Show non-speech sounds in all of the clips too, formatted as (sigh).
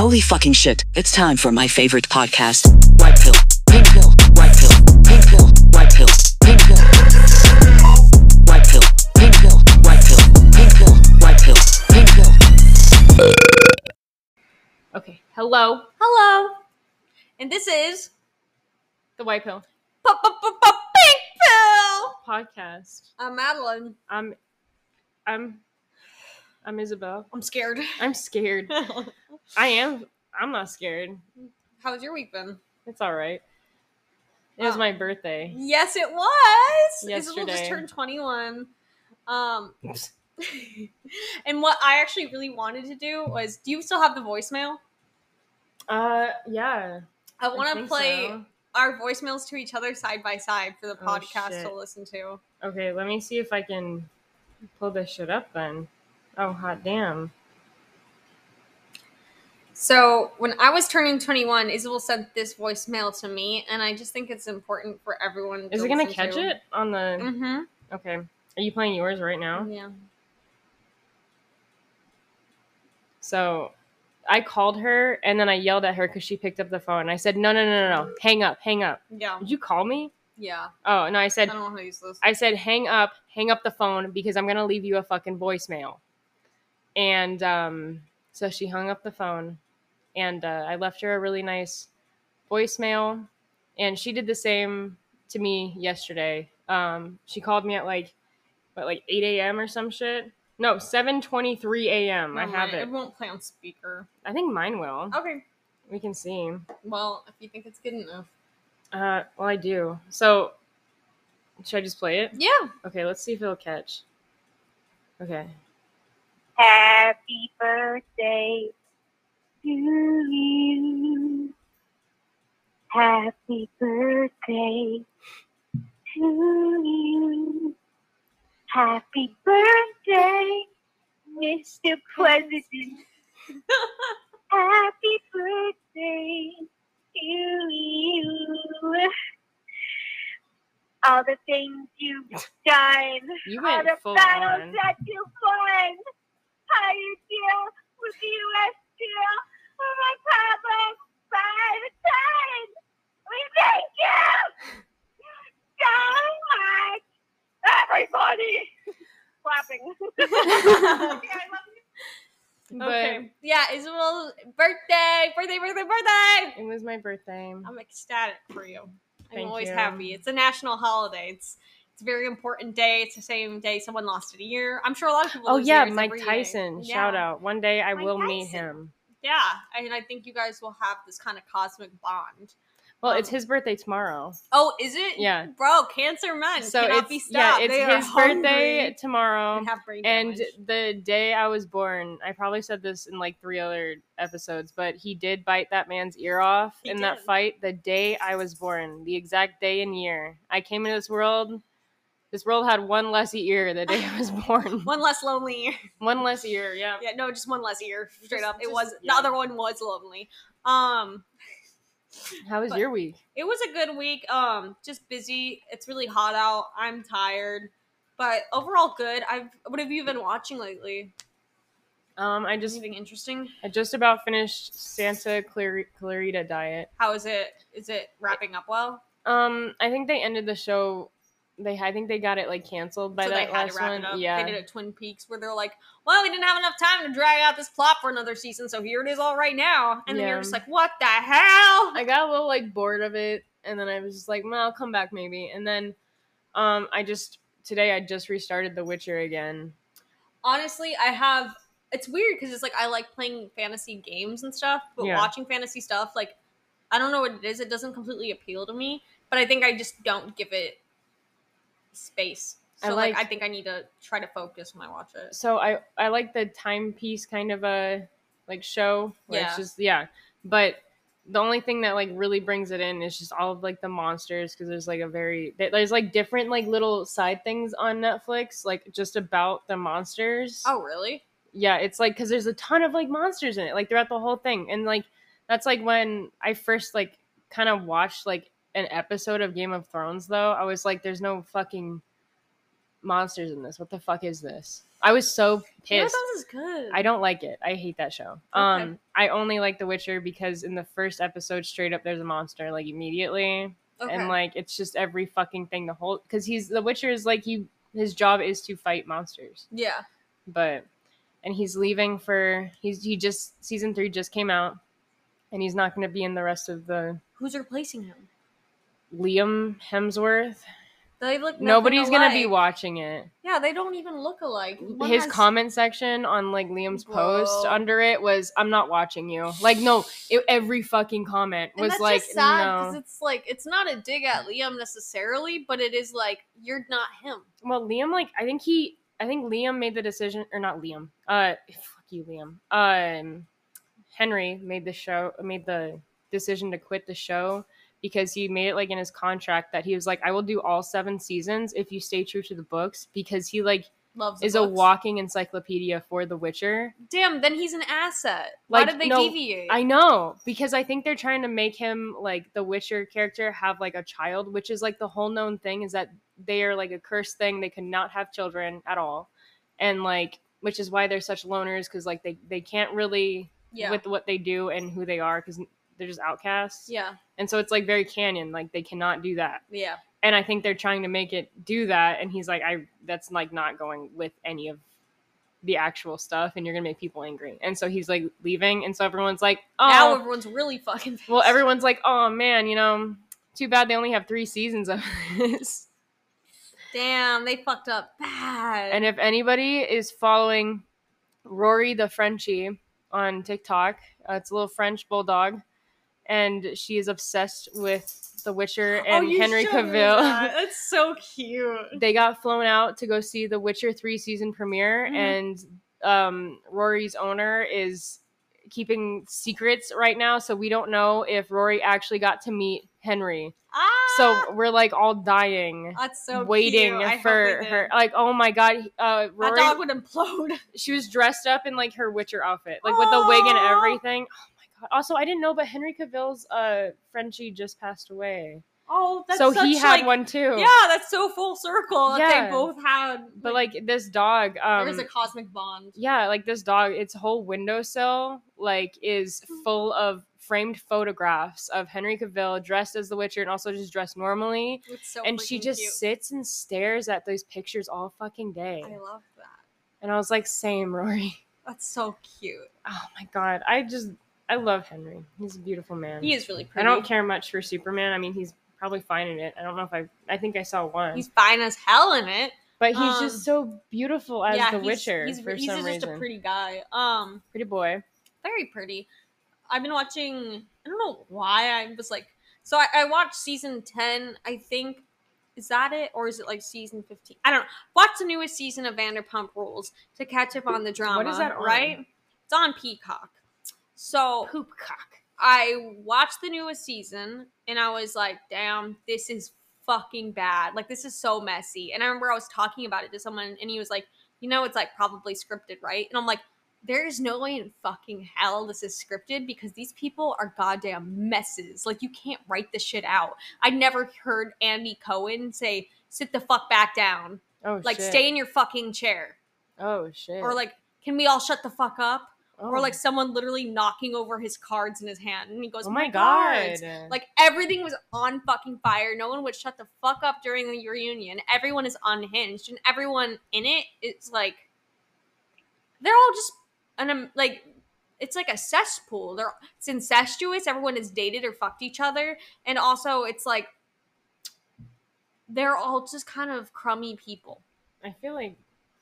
Holy fucking shit. It's time for my favorite podcast. White pill, pink pill, white pill, pink pill, white pill, pink pill. White pill, pink pill, white pill, pink pill, white pill, pink pill. Okay. Hello, Hello. And this is the White Pill Pink Pill. podcast. I'm Madeline. I'm, I'm, I'm Isabel. I'm scared. I'm scared. (laughs) I am. I'm not scared. How's your week been? It's all right. It was my birthday. Yes, it was. Isabel Yesterday. just turned 21. Um, (laughs) and what I actually really wanted to do was, do you still have the voicemail? Uh, yeah. I want to play so. our voicemails to each other side by side for the Oh, podcast shit. to listen to. Okay, let me see if I can pull this shit up then. Oh, hot damn. So when I was turning 21, Isabel sent this voicemail to me, and I just think it's important for everyone. To listen. Is it gonna catch it on the? Mm-hmm. Okay. Are you playing yours right now? Yeah. So I called her and then I yelled at her because she picked up the phone. I said, no, no, no, no, no. Hang up, hang up. Yeah. Did you call me? Yeah. Oh, no, I said. I said, don't know how to use this. I said, hang up, hang up the phone because I'm going to leave you a fucking voicemail. And um, so she hung up the phone and uh, I left her a really nice voicemail. And she did the same to me yesterday. Um, she called me at like, what, like 8 a.m. or some shit? No, 7:23 a.m. I have it. It won't play on speaker. I think mine will. Okay. We can see. Well, if you think it's good enough. Uh, well, I do. So, should I just play it? Yeah. Okay, let's see if it'll catch. Okay. Happy birthday to you. Happy birthday to you. Happy birthday, Mr. President. Happy birthday to you. All the things you've (laughs) done You all the battles on. that you've won. How you deal with the U.S. deal with oh, my public by the time. We thank you so much, everybody. (laughs) Clapping. Yeah, I love. But okay. Yeah, Isabel's birthday, birthday, birthday, birthday. it was my birthday. I'm ecstatic for you. I'm Thank always you. happy. It's a national holiday. It's it's a very important day. It's the same day someone lost it a year. I'm sure a lot of people. Oh yeah, Mike every day. Tyson. Yeah. Shout out. One day I Mike will meet him. Yeah, and I think you guys will have this kind of cosmic bond. Well, it's Um, his birthday tomorrow. Oh, is it? Yeah. bro, cancer men So cannot it's be yeah, it's They his birthday tomorrow. and have brain And damage. the day I was born, I probably said this in like three other episodes, but he did bite that man's ear off He in that fight the day I was born, the exact day and year. I came into this world. This world had one less ear the day I was (laughs) born. one less lonely ear. one less ear, yeah. Yeah, no, just one less ear. Straight Just- up, it just- was yeah. the other one was lonely. Um, How was your week? it was a good week. Um, just busy. It's really hot out. I'm tired, but overall good. I've. What have you been watching lately? Um, I just Anything interesting? I just about finished Santa Clar- Clarita Diet. How is it? Is it wrapping up well? Um, I think they ended the show. They I think they got it like canceled by so that last one. it up. Yeah, They did a Twin Peaks where they're like, "Well, we didn't have enough time to drag out this plot for another season, so here it is all right now." And then you're just like, "What the hell?" I got a little like bored of it, and then I was just like, "Well, I'll come back maybe." And then, um, I just today I just restarted The Witcher again. honestly, I have. It's weird because it's like I like playing fantasy games and stuff, but Yeah. watching fantasy stuff, like I don't know what it is. It doesn't completely appeal to me, but I think I just don't give it space. I So like, like- I think I need to try to focus when I watch it. So I I like the timepiece kind of a like show. Where Yeah. It's just yeah, but the only thing that like really brings it in is just all of like the monsters because there's like a very there's like different like little side things on Netflix like just about the monsters. Oh, really? yeah, it's like because there's a ton of like monsters in it, like throughout the whole thing, and like that's like when I first like kind of watched like an episode of Game of Thrones. Though I was like, there's no fucking monsters in this. What the fuck is this? I was so pissed. that was good. I don't like it. I hate that show. Um, I only like The Witcher because in the first episode, straight up, there's a monster like immediately, okay. and like it's just every fucking thing. The whole because he's The Witcher is like he his job is to fight monsters, yeah. but and he's leaving for he's he just season three just came out, and he's not going to be in the rest of the Who's replacing him? Liam Hemsworth. They look. Nobody's gonna be watching it. Yeah, they don't even look alike. One his has- comment section on like Liam's post under it was "I'm not watching you." Like no, it, every fucking comment was like sad because no. it's like it's not a dig at Liam necessarily, but it is like you're not him. Well, Liam like I think he I think Liam made the decision or not Liam. Uh fuck you Liam. Um Henry made the show made the decision to quit the show because he made it like in his contract that he was like I will do all 7 seasons if you stay true to the books because he like Loves is a walking encyclopedia for The Witcher. Damn, then he's an asset. Why did they no, deviate? I know because I think they're trying to make him like the Witcher character have like a child, which is like the whole known thing is that they are like a cursed thing. They cannot have children at all, and like which is why they're such loners because like they they can't really yeah. with what they do and who they are because they're just outcasts. yeah. and so it's like very canon. Like they cannot do that, Yeah. and I think they're trying to make it do that. And he's like, I that's like not going with any of the actual stuff and you're gonna make people angry and so he's like leaving and so everyone's like oh Now everyone's really fucking pissed. well, everyone's like, "Oh man, you know, too bad they only have three seasons of this." Damn, they fucked up bad. and if anybody is following Rory the Frenchie on TikTok, uh, it's a little French bulldog, and she is obsessed with The Witcher Oh, and you Henry Cavill. that. (laughs) That's so cute. they got flown out to go see The Witcher three season premiere, Mhm. and um, Rory's owner is keeping secrets right now, so we don't know if Rory actually got to meet Henry. Ah, So we're like all dying, that's so waiting. For her. Like, oh my god, uh, That dog would implode. (laughs) she was dressed up in like her Witcher outfit, like with the wig and everything. Oh god! Also, I didn't know, but Henry Cavill's uh Frenchie just passed away, Oh, that's so such, he had like- one too. Yeah, that's so full circle. Yeah. they both had. but like this dog, um, there is a cosmic bond. yeah, like this dog, its whole windowsill like is full of framed photographs of Henry Cavill dressed as the Witcher and also just dressed normally. It's so and she just cute. sits and stares at those pictures all fucking day. I love that. And I was like, same, Rory. That's so cute. Oh my god, I just I love Henry. He's a beautiful man. He is really pretty. I don't care much for Superman. I mean, he's probably fine in it. I don't know if I. I think I saw one, He's fine as hell in it. but he's um, just so beautiful as yeah, the he's, Witcher He's, for he's some just reason. a pretty guy. Um, pretty boy. very pretty. I've been watching. I don't know why I was like. So I, I watched season ten. I think is that it, or is it like season fifteen? I don't know. Watch the newest season of Vanderpump Rules to catch up on the drama. what is that on? Right? It's on Peacock. So Poopcock. I watched the newest season and I was like, damn, this is fucking bad. Like, this is so messy. And I remember I was talking about it to someone and he was like, you know, it's like probably scripted, right? And I'm like, there's no way in fucking hell this is scripted because these people are goddamn messes. Like, you can't write this shit out. I never heard Andy Cohen say, sit the fuck back down. Oh Like, shit. stay in your fucking chair. Oh shit. Or, like, can we all shut the fuck up? Oh. or like oh. someone literally knocking over his cards in his hand and he goes oh my cards." god. like everything was on fucking fire no one would shut the fuck up during the reunion everyone is unhinged and everyone in it, it's like they're all just and I'm um, like it's like a cesspool they're it's incestuous everyone has dated or fucked each other and also it's like they're all just kind of crummy people I feel like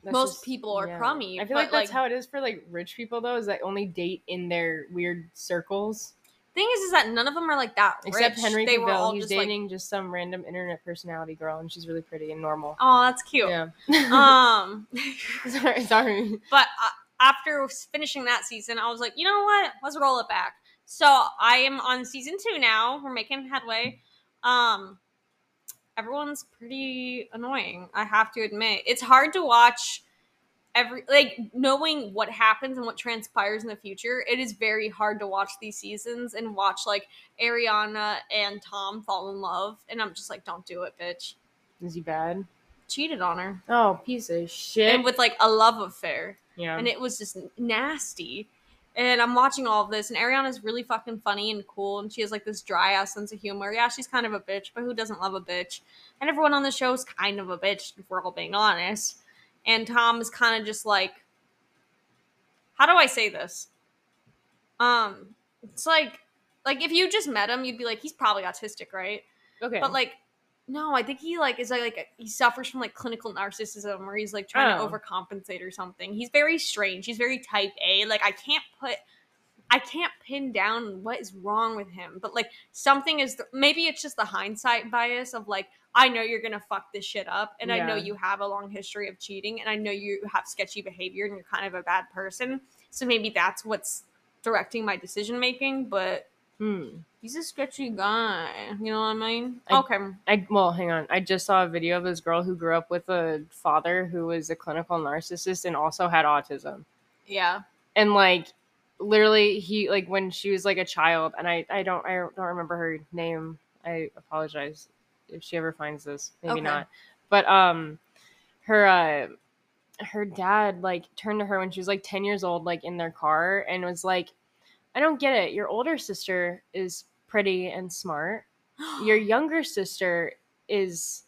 that's Most just- people are crummy, I feel but, like that's like- how it is for like rich people though, is that only date in their weird circles. thing is is that none of them are like that Except rich. Henry they were all Cavill, he's just like dating just some random internet personality girl, and she's really pretty and normal. Oh, that's cute. Yeah. Um, (laughs) sorry, sorry. but uh, after finishing that season, I was like, you know what? Let's roll it back. So I am on season two now. We're making headway. Um, everyone's pretty annoying. I have to admit, it's hard to watch every like knowing what happens and what transpires in the future. It is very hard to watch these seasons and watch like Ariana and Tom fall in love, and I'm just like, don't do it, bitch. Is he bad? cheated on her Oh, piece of shit. and with like a love affair. yeah. and it was just nasty. And I'm watching all of this, and Ariana's really fucking funny and cool, and she has like this dry ass sense of humor. Yeah, she's kind of a bitch, but who doesn't love a bitch? And everyone on the show is kind of a bitch, if we're all being honest. And Tom is kind of just like, how do I say this? Um, it's like, like if you just met him, you'd be like, he's probably autistic, right? okay. But like, no, I think he like is like, like he suffers from like clinical narcissism, where he's like trying Oh. to overcompensate or something. He's very strange. He's very type A. Like I can't put, I can't pin down what is wrong with him. But like something is maybe it's just the hindsight bias of like I know you're gonna fuck this shit up, and I know you have a long history of cheating, and I know you have sketchy behavior, and you're kind of a bad person. So maybe that's what's directing my decision making. But Hmm. he's a sketchy guy. You know what I mean? I- okay. I well, hang on. I just saw a video of this girl who grew up with a father who was a clinical narcissist and also had autism. Yeah. And like literally he like when she was like a child and I I don't I don't remember her name. I apologize if she ever finds this. Maybe Okay. not. But um her uh her dad like turned to her when she was like 10 years old like in their car and was like I don't get it. Your older sister is pretty and smart. (gasps) Your younger sister is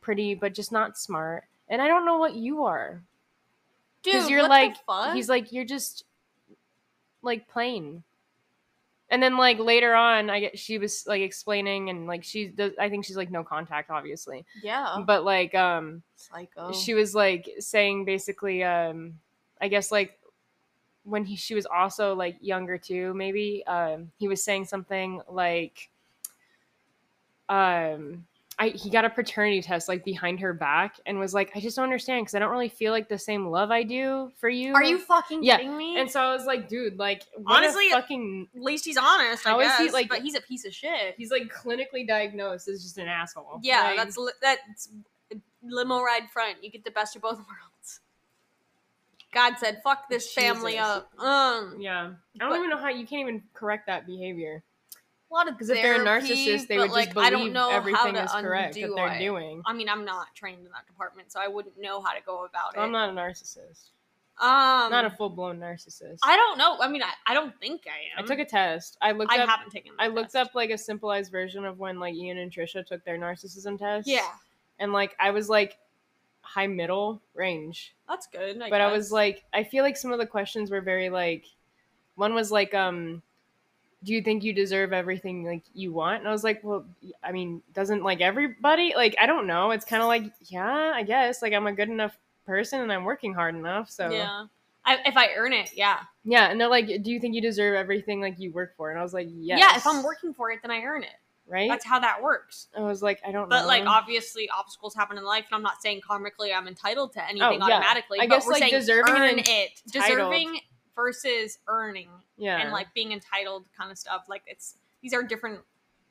pretty but just not smart. And i don't know what you are. Dude, you're like he's like you're just like plain. And then like later on i get she was like explaining and like she does i think she's like no contact obviously. Yeah, but like um psycho. she was like saying basically um i guess like when he she was also like younger too maybe um he was saying something like um I, he got a paternity test like behind her back and was like, I just don't understand because I don't really feel like the same love I do for you. Are you fucking Yeah, kidding me? And so I was like, dude, like, what Honestly, a fucking. At least he's honest. How I is he, like- but he's a piece of shit. He's like clinically diagnosed as just an asshole. Yeah, Like, that's li- that's limo ride front. You get the best of both worlds. God said, "Fuck this family up." Um, yeah. I don't But- even know how you can't even correct that behavior. a lot of Because if they're a narcissist, they would like, just I don't believe know how everything to is correct that they're it. doing. I mean, I'm not trained in that department, so I wouldn't know how to go about it. I'm not a narcissist. um, not a full blown narcissist. I don't know. I mean, I, I don't think I am. I took a test. I looked I up. haven't taken. the I looked test. up like a simplified version of when like Ian and Trisha took their narcissism test. Yeah, and like I was like high middle range, that's good. I but I was like I feel like some of the questions were very like one was like um do you think you deserve everything like you want and i was like well i mean doesn't like everybody like i don't know it's kind of like yeah i guess like i'm a good enough person and i'm working hard enough so yeah. I, if I earn it, yeah. yeah and they're like do you think you deserve everything like you work for and i was like yes. Yeah, if I'm working for it, then I earn it. Right That's how that works. i was like i don't But know But like obviously obstacles happen in life, and I'm not saying karmically I'm entitled to anything Oh, yeah. automatically. I but guess, we're like, saying deserving and earn it. entitled. Deserving versus earning yeah and like being entitled kind of stuff. Like it's these are different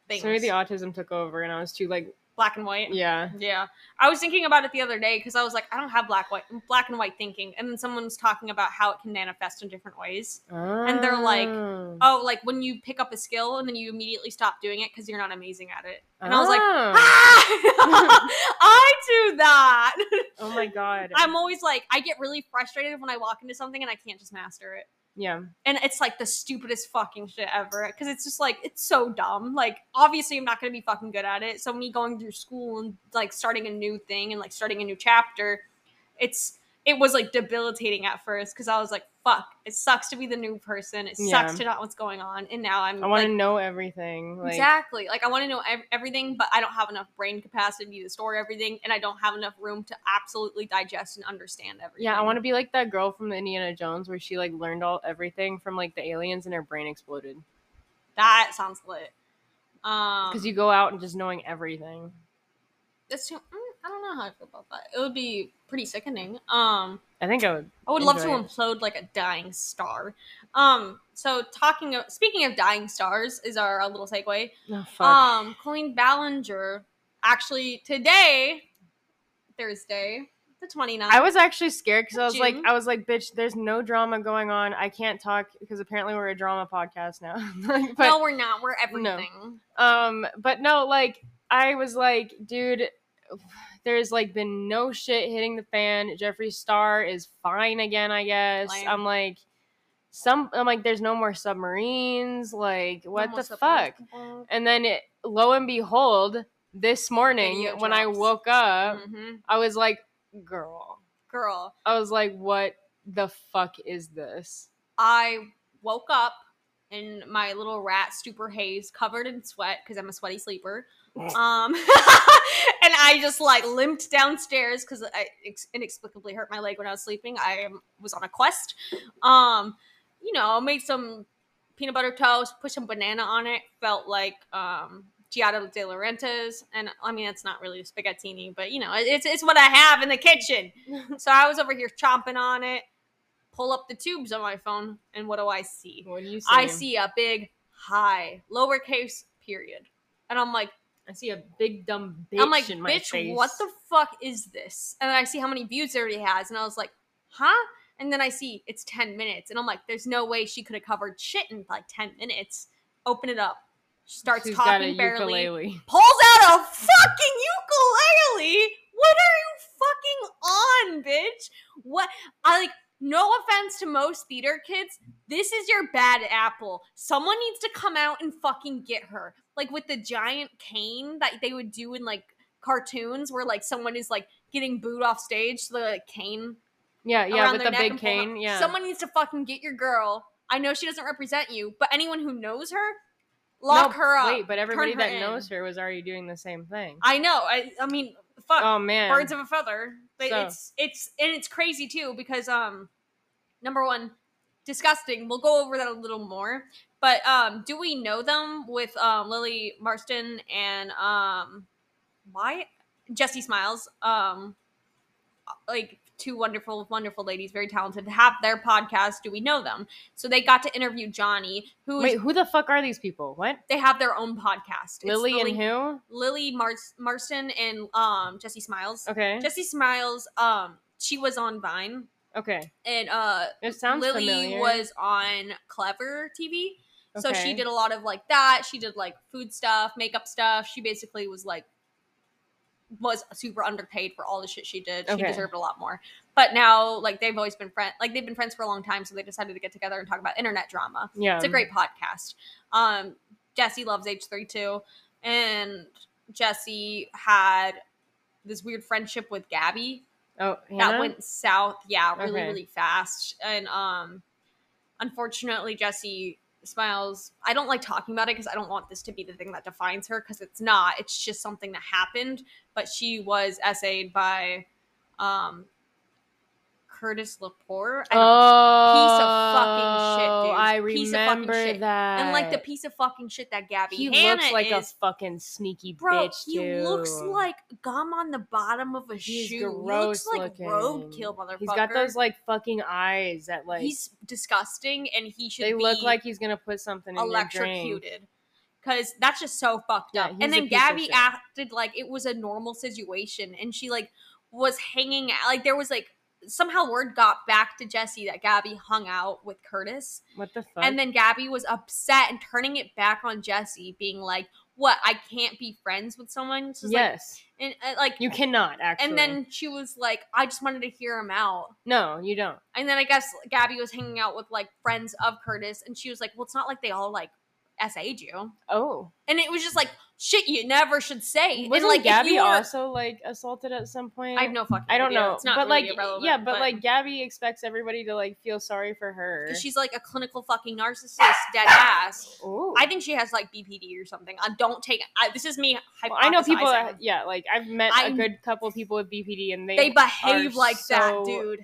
things. so maybe the autism took over and i was too like black and white. yeah Yeah, I was thinking about it the other day because I was like, I don't have black white black and white thinking, and then someone was talking about how it can manifest in different ways. And they're like, Oh. Oh, like when you pick up a skill and then you immediately stop doing it because you're not amazing at it. And I was like, Oh. ah! (laughs) I do that. oh my god (laughs) I'm always like, I get really frustrated when I walk into something and I can't just master it. Yeah And it's like the stupidest fucking shit ever. Cause it's just like, it's so dumb. Like, obviously, I'm not gonna be fucking good at it. So, me going through school and like starting a new thing and like starting a new chapter, it's, it was like debilitating at first because I was like, fuck, it sucks to be the new person. It Yeah. sucks to not what's going on. And now I'm i want like, to know everything like exactly. Like, I want to know ev- everything, but I don't have enough brain capacity to store everything. And I don't have enough room to absolutely digest and understand everything. yeah i want to be like that girl from the indiana jones where she like learned all everything from like the aliens and her brain exploded That sounds lit. Um, because you go out and just knowing everything That's too. mm, I don't know how I feel about that. It would be pretty sickening. Um, i think i would I would love to it. implode like a dying star. Um, so talking of speaking of dying stars is our, uh, little segue. oh, fuck. Um, Colleen Ballinger actually today, Thursday, the 29th. I was actually scared because I was like, I was like, bitch, there's no drama going on. I can't talk because apparently we're a drama podcast now. Like, (laughs) but no, we're not. We're everything. Um, but no, like I was like, dude, there's like been no shit hitting the fan. Jeffree Star is fine again, I guess. Lame. I'm like some I'm like there's no more submarines. Like what Almost the fuck? And then it, lo and behold, this morning Video when I woke up, Mhm. I was like, girl. Girl, I was like, what the fuck is this? I woke up in my little rat stupor haze, covered in sweat because I'm a sweaty sleeper. (laughs) Um, (laughs) and I just like limped downstairs because I inexplicably hurt my leg when I was sleeping. I was on a quest. Um, you know, I made some peanut butter toast, put some banana on it. Felt like um, Giada de Laurentiis, and I mean it's not really spaghettini, but you know, it's it's what I have in the kitchen. (laughs) so I was over here chomping on it. Pull up the tubes on my phone, and what do I see? What do you see? I see a big high, lowercase period. And I'm like, I see a big dumb bitch I'm like, in my bitch, face. what the fuck is this? And then I see how many views it already has, and I was like, huh? And then I see it's 10 minutes, and I'm like, there's no way she could have covered shit in like 10 minutes. Open it up. She starts She's talking barely. ukulele. Pulls out a fucking ukulele. What are you fucking on, bitch? What? I like. No offense to most theater kids, this is your bad apple. Someone needs to come out and fucking get her. Like with the giant cane that they would do in like cartoons where like someone is like getting booed off stage, so the like, cane Yeah, yeah, with the big and pull them cane. Yeah. Someone needs to fucking get your girl. I know she doesn't represent you, but anyone who knows her, lock No, her up. Wait, but everybody that in. knows her was already doing the same thing. I know. I I mean, fuck. oh man. birds of a feather. They, So- It's it's and it's crazy too because um, number one, disgusting. We'll go over that a little more. But um, do we know them with um Lily Marston and um, why Jessi Smiles um, like two wonderful wonderful ladies, very talented, have their podcast. Do we know them? So they got to interview Johnny, who Wait, who the fuck are these people? What? they have their own podcast. It's Lily and who? Lily Mars- Marston and um Jessi Smiles. Okay. Jessi Smiles, um, she was on Vine, okay. and uh, It sounds Lily familiar. was on Clevver TV. So she did a lot of like that. She did like food stuff, makeup stuff. She basically was like was super underpaid for all the shit she did. She Okay. deserved a lot more. But now, like they've always been friends. Like they've been friends for a long time, so they decided to get together and talk about internet drama. Yeah. It's a great podcast. Um, Jessi loves H32, and Jessi had this weird friendship with Gabbie Oh, that went south yeah really Okay. really fast and um unfortunately jessi smiles. I don't like talking about it because i don't want this to be the thing that defines her because it's not. It's just something that happened but she was SA'd by um curtis lepore and, Oh, fucking shit, oh, dude. I Piece of fucking remember shit. that. and like the piece of fucking shit that gabbie he Hanna looks like is, a fucking sneaky Bro, bitch he too. looks like gum on the bottom of a He's shoe. gross he looks like roadkill, motherfucker. He's got those like fucking eyes that like he's disgusting and he should they look like he's gonna put something in your drink. electrocuted because that's just so fucked up he's and then gabbie acted like it was a normal situation and she like was hanging out like there was like somehow word got back to jessi that gabbie hung out with curtis What the fuck? and then gabbie was upset and turning it back on jessi being like what i can't be friends with someone She's like- yes, and uh, like you cannot actually. and then she was like i just wanted to hear him out no, you don't. and then I guess Gabbie was hanging out with like friends of Curtis, and she was like, "Well, it's not like they all like SA'd you," Oh, and it was just like shit you never should say. wasn't and like, Gabbie were- also like assaulted at some point? I have no fucking. I don't idea. know, It's not but really like, irrelevant, yeah, but, like Gabbie expects everybody to like feel sorry for her. she's like a clinical fucking narcissist, dead ass. Ooh. I think she has like BPD or something. I don't take. I, this is me. Well, I know people. That, yeah, like I've met a I'm- good couple of people with BPD, and they they behave like that, dude.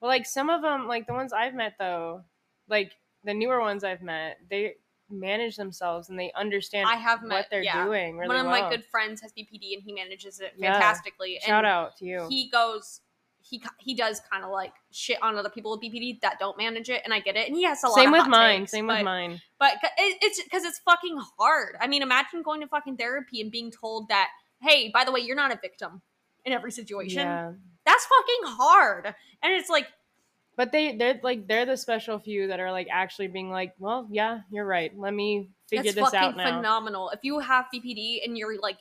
Well, like some of them, like the ones I've met though, like the newer ones I've met, they manage themselves and they understand I have what they're yeah. doing really One of well. my good friends has BPD, and he manages it Yeah. fantastically. Shout and out to you. he goes he he does kind of like shit on other people with BPD that don't manage it, and I get it. And he has a lot. Of. Same with mine. takes, Same but, with mine. But it, it's because it's fucking hard. I mean, imagine going to fucking therapy and being told that, hey, by the way, you're not a victim in every situation. Yeah. That's fucking hard. And it's like, But they they're like they're the special few that are like actually being like, well, yeah, you're right. Let me figure that's this fucking out now. phenomenal. If you have BPD and you're like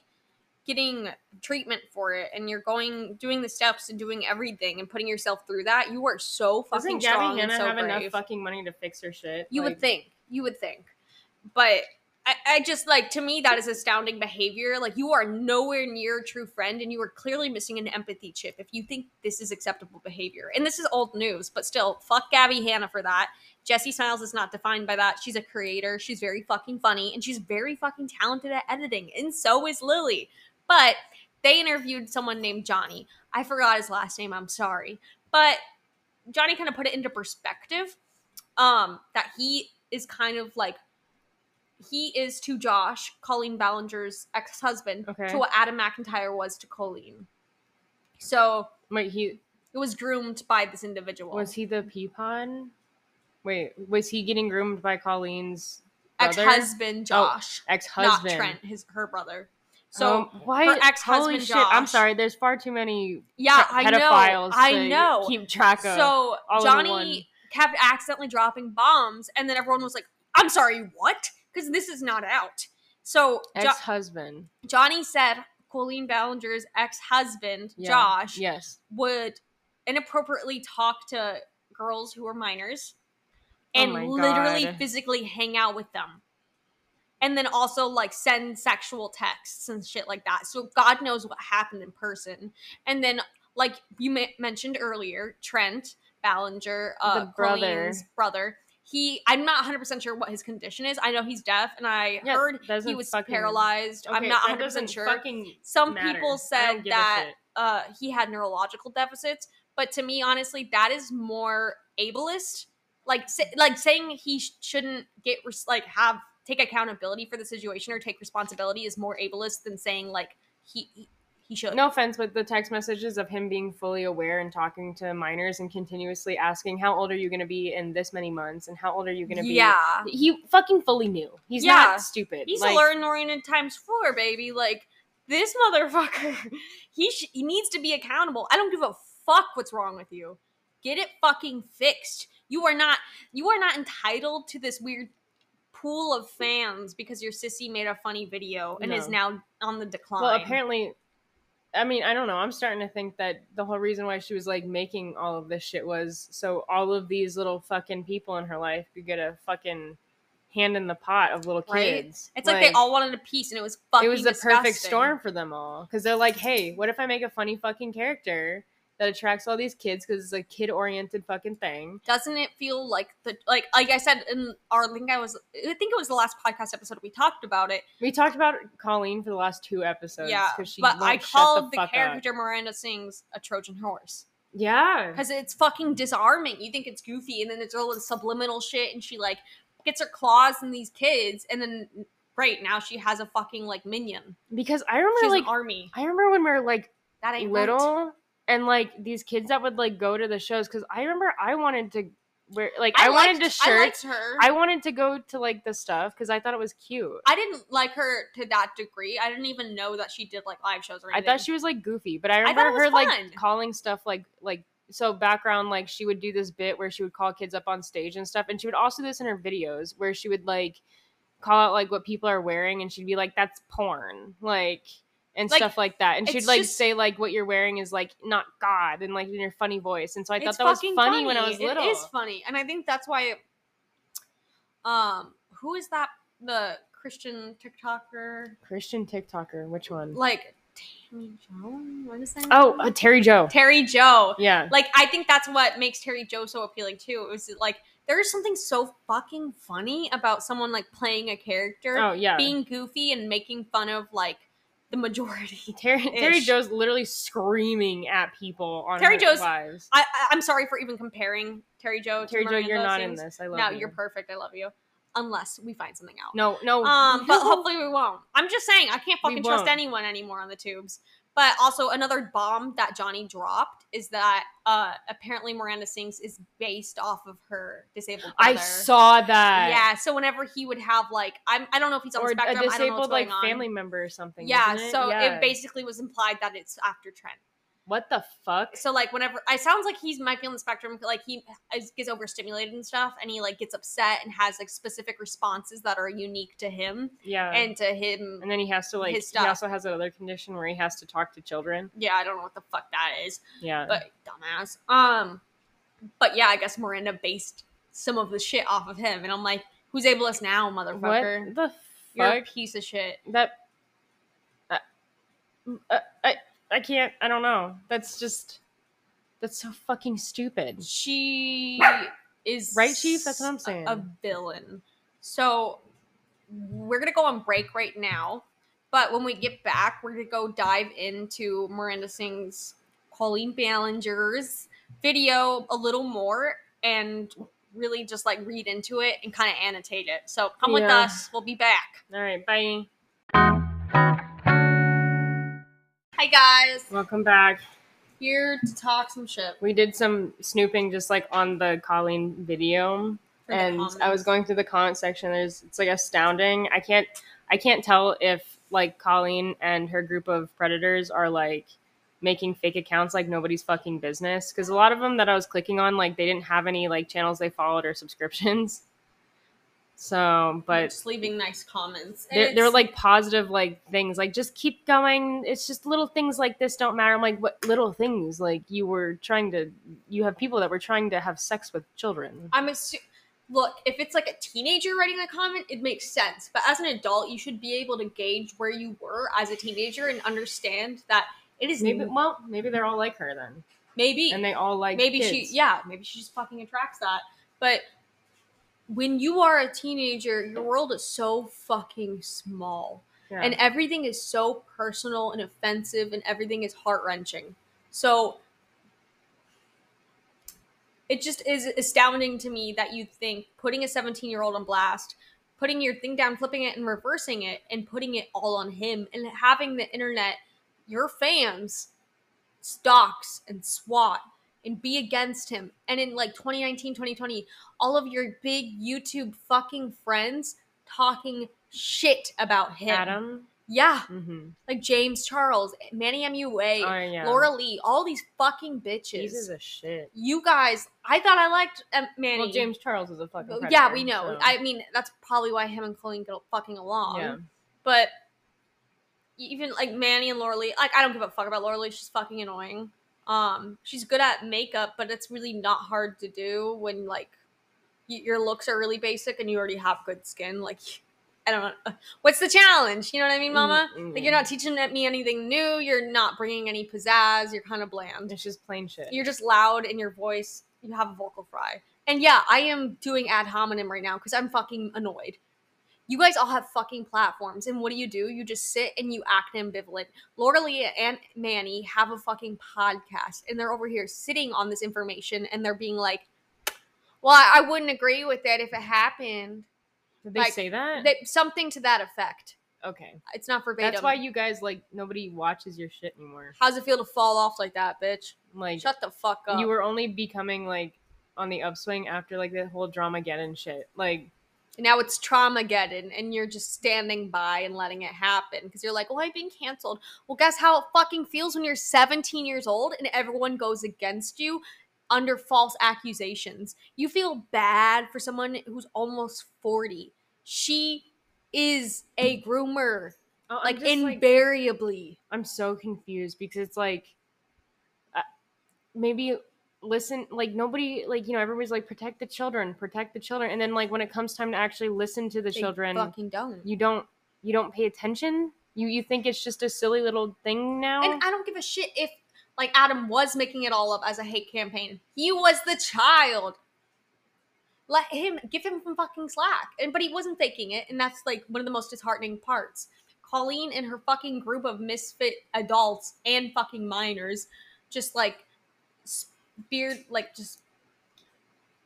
getting treatment for it and you're going doing the steps and doing everything and putting yourself through that, you are so fucking Doesn't strong Gabbie and Hanna so have enough fucking money to fix her shit? You Like, would think. You would think. But I, I just like to me that is astounding behavior. Like you are nowhere near a true friend and you are clearly missing an empathy chip if you think this is acceptable behavior. And this is old news, but still, fuck Gabbie Hanna for that. Jessi Smiles is not defined by that. She's a creator. She's very fucking funny and she's very fucking talented at editing. And so is Lily. But they interviewed someone named Johnny. I forgot his last name. I'm sorry. But Johnny kind of put it into perspective um that he is kind of like he is to Josh, Colleen Ballinger's ex-husband, Okay. to what Adam McIntyre was to Colleen. So Wait, he it was groomed by this individual. was he the peapod? Wait, was he getting groomed by Colleen's ex-husband Josh, ex-husband? not Trent, his her brother. So Um, why her ex-husband holy shit, I'm sorry. There's far too many yeah, pe- I know, pedophiles. I know. Keep track of. So Johnny kept accidentally dropping bombs, and then everyone was like, "I'm sorry, what?" Because this is not out. So Jo- ex-husband. Johnny said Colleen Ballinger's ex-husband Yeah. Josh Yes. would inappropriately talk to girls who were minors Oh and my literally God. physically hang out with them. And then also like send sexual texts and shit like that. So God knows what happened in person. And then like you ma- mentioned earlier, Trent Ballinger, uh, The brother. Colleen's brother. He, I'm not 100 percent sure what his condition is. I know he's deaf, and I Yeah, heard he was paralyzed. I'm not 100 percent sure some matter. people said don't give a that uh, he had neurological deficits, but to me, honestly, that is more ableist. Like, say, like saying he sh- shouldn't get res- like have take accountability for the situation or take responsibility is more ableist than saying like he he, he should. No offense, but the text messages of him being fully aware and talking to minors and continuously asking, "How old are you going to be in this many months?" and "How old are you going to be?" yeah, he fucking fully knew. He's Yeah. not stupid. he's Like, a oriented times four baby. Like this motherfucker, (laughs) he sh- he needs to be accountable. I don't give a fuck what's wrong with you. Get it fucking fixed. You are not you are not entitled to this weird pool of fans because your sissy made a funny video and is now on the decline. Well, apparently, I mean, I don't know. I'm starting to think that the whole reason why she was like making all of this shit was so all of these little fucking people in her life could get a fucking hand in the pot of little Right? kids. it's like, they all wanted a piece and it was fucking it was the perfect storm for them all because they're like, hey, what if I make a funny fucking character that attracts all these kids because it's a kid oriented fucking thing? doesn't it feel like the like like I said in our I think I was I think it was the last podcast episode we talked about it. We talked about Colleen for the last two episodes. yeah, she but I called the, up. character Miranda sings a Trojan horse Yeah, because it's fucking disarming. You think it's goofy, and then it's all this subliminal shit, and she like gets her claws in these kids, and then right now she has a fucking like minion. because I remember has like an army. I remember when we were like That ain't right. And like these kids that would like go to the shows because I remember I wanted to wear like I, wanted liked- to I liked shirts. her. I, wanted to go to like the stuff because I thought it was cute. I didn't like her to that degree. I didn't even know that she did like live shows or anything. I thought she was like goofy, but I remember was her fun. like calling stuff like like so background like she would do this bit where she would call kids up on stage and stuff, and she would also do this in her videos where she would like call out like what people are wearing, and she'd be like, "That's porn," like. And Like, stuff like that, and she'd like just- say like what you're wearing is like not God, and like in your funny voice, and so I thought that was fucking funny, when I was little. It is funny, and I think that's why. It, um, who is that? The Christian TikToker, Christian TikToker, which one? like Tammy Joe. What is that? Oh, uh, Terry Joe. Terry Joe. Yeah. Like I think that's what makes Terry Joe so appealing too. It was like there's something so fucking funny about someone like playing a character, Oh yeah. being goofy and making fun of like the majority. (laughs) Terry, Terry. Joe's literally screaming at people on Terry Joe's- lives. I, I I'm sorry for even comparing Terry Joe. Terry Joe, you're not in Sings. this. I love you. No, you. you're perfect. I love you. Unless we find something out. No, no. Um, but (laughs) hopefully we won't. I'm just saying I can't fucking trust anyone anymore on the tubes. But also another bomb that Johnny dropped is that uh apparently Miranda Sings is based off of her disabled brother. I saw that. Yeah, so whenever he would have like I'm I don't know if he's on Or the spectrum. a I don't know what's disabled like on. family member or something. Yeah, so Yeah. it basically was implied that it's after Trent. What the fuck? So like whenever I sounds like he's might be on the spectrum, like he is, gets overstimulated and stuff, and he like gets upset and has like specific responses that are unique to him Yeah. and to him. and then he has to like his stuff. he also has another condition where he has to talk to children. yeah, I don't know what the fuck that is, Yeah. but dumbass. Um, but yeah, I guess Miranda based some of the shit off of him, and I'm like, who's ableist now, motherfucker? what the You're a piece of shit. That uh, uh, I I can't. I don't know. That's just that's so fucking stupid. She is Right, Chief? That's what I'm saying. A villain. So we're gonna go on break right now, but when we get back, we're gonna go dive into Miranda Sings Colleen Ballinger's video a little more and really just like read into it and kind of annotate it. So come with us. We'll be back. All right, bye. Hi guys, Welcome back. here to talk some shit. We did some snooping just like on the Colleen video. for and I was going through the comment section. There's it's like astounding. I can't I can't tell if like Colleen and her group of predators are like making fake accounts like nobody's fucking business because a lot of them that I was clicking on like they didn't have any like channels they followed or subscriptions. So, but just leaving nice comments. they're, they're like positive like things like just keep going it's just little things like this don't matter i'm like what little things like you were trying to you have people that were trying to have sex with children I'm assu- look, if it's like a teenager writing a comment, it makes sense. But as an adult, you should be able to gauge where you were as a teenager and understand that it is maybe maybe well maybe they're all like her then maybe and they all like maybe kids. she yeah maybe she just fucking attracts that. But when you are a teenager, your world is so fucking small. Yeah. and everything is so personal and offensive and everything is heart-wrenching so it just is astounding to me that you think putting a 17 year old on blast putting your thing down flipping it and reversing it and putting it all on him and having the internet your fans stalks and swat and be against him and in like 2019 2020 all of your big youtube fucking friends talking shit about him adam yeah mm-hmm. like James Charles, Manny MUA, oh yeah Laura Lee, all these fucking bitches. pieces a shit you guys, I thought I liked um, Manny. well james charles is a fucking predator, yeah, we know. so- I mean, that's probably why him and Colleen get fucking along. yeah But even like Manny and Laura Lee, like I don't give a fuck about Laura Lee. She's fucking annoying. Um, she's good at makeup, but it's really not hard to do when like y- your looks are really basic and you already have good skin. Like, I don't know. (laughs) What's the challenge? You know what I mean, Mama? Mm, Like you're not teaching me anything new. You're not bringing any pizzazz. You're kind of bland. it's just plain shit You're just loud in your voice. You have a vocal fry. And yeah, I am doing ad hominem right now because I'm fucking annoyed. You guys all have fucking platforms, and what do you do? You just sit and you act ambivalent. Laura Lee and Manny have a fucking podcast, and they're over here sitting on this information, and they're being like, "Well, I I wouldn't agree with that if it happened." did they like, say that They, something to that effect. okay It's not verbatim. that's why you guys like nobody watches your shit anymore How's it feel to fall off like that, bitch? like Shut the fuck up. you were only becoming like on the upswing after like the whole dramageddon shit like now it's trauma traumageddon and you're just standing by and letting it happen because you're like, oh, I've been canceled. Well, guess how it fucking feels when you're 17 years old and everyone goes against you under false accusations. You feel bad for someone who's almost 40. She is a groomer, Oh, like just, like- invariably. I'm so confused because it's like uh, maybe listen like nobody like you know everybody's like protect the children protect the children and then like when it comes time to actually listen to the They children fucking don't. you don't you don't pay attention you you think it's just a silly little thing now And I don't give a shit if like Adam was making it all up as a hate campaign. He was the child. Let him give him some fucking slack. And but he wasn't faking it, and that's like one of the most disheartening parts. Colleen and her fucking group of misfit adults and fucking minors just like speared like just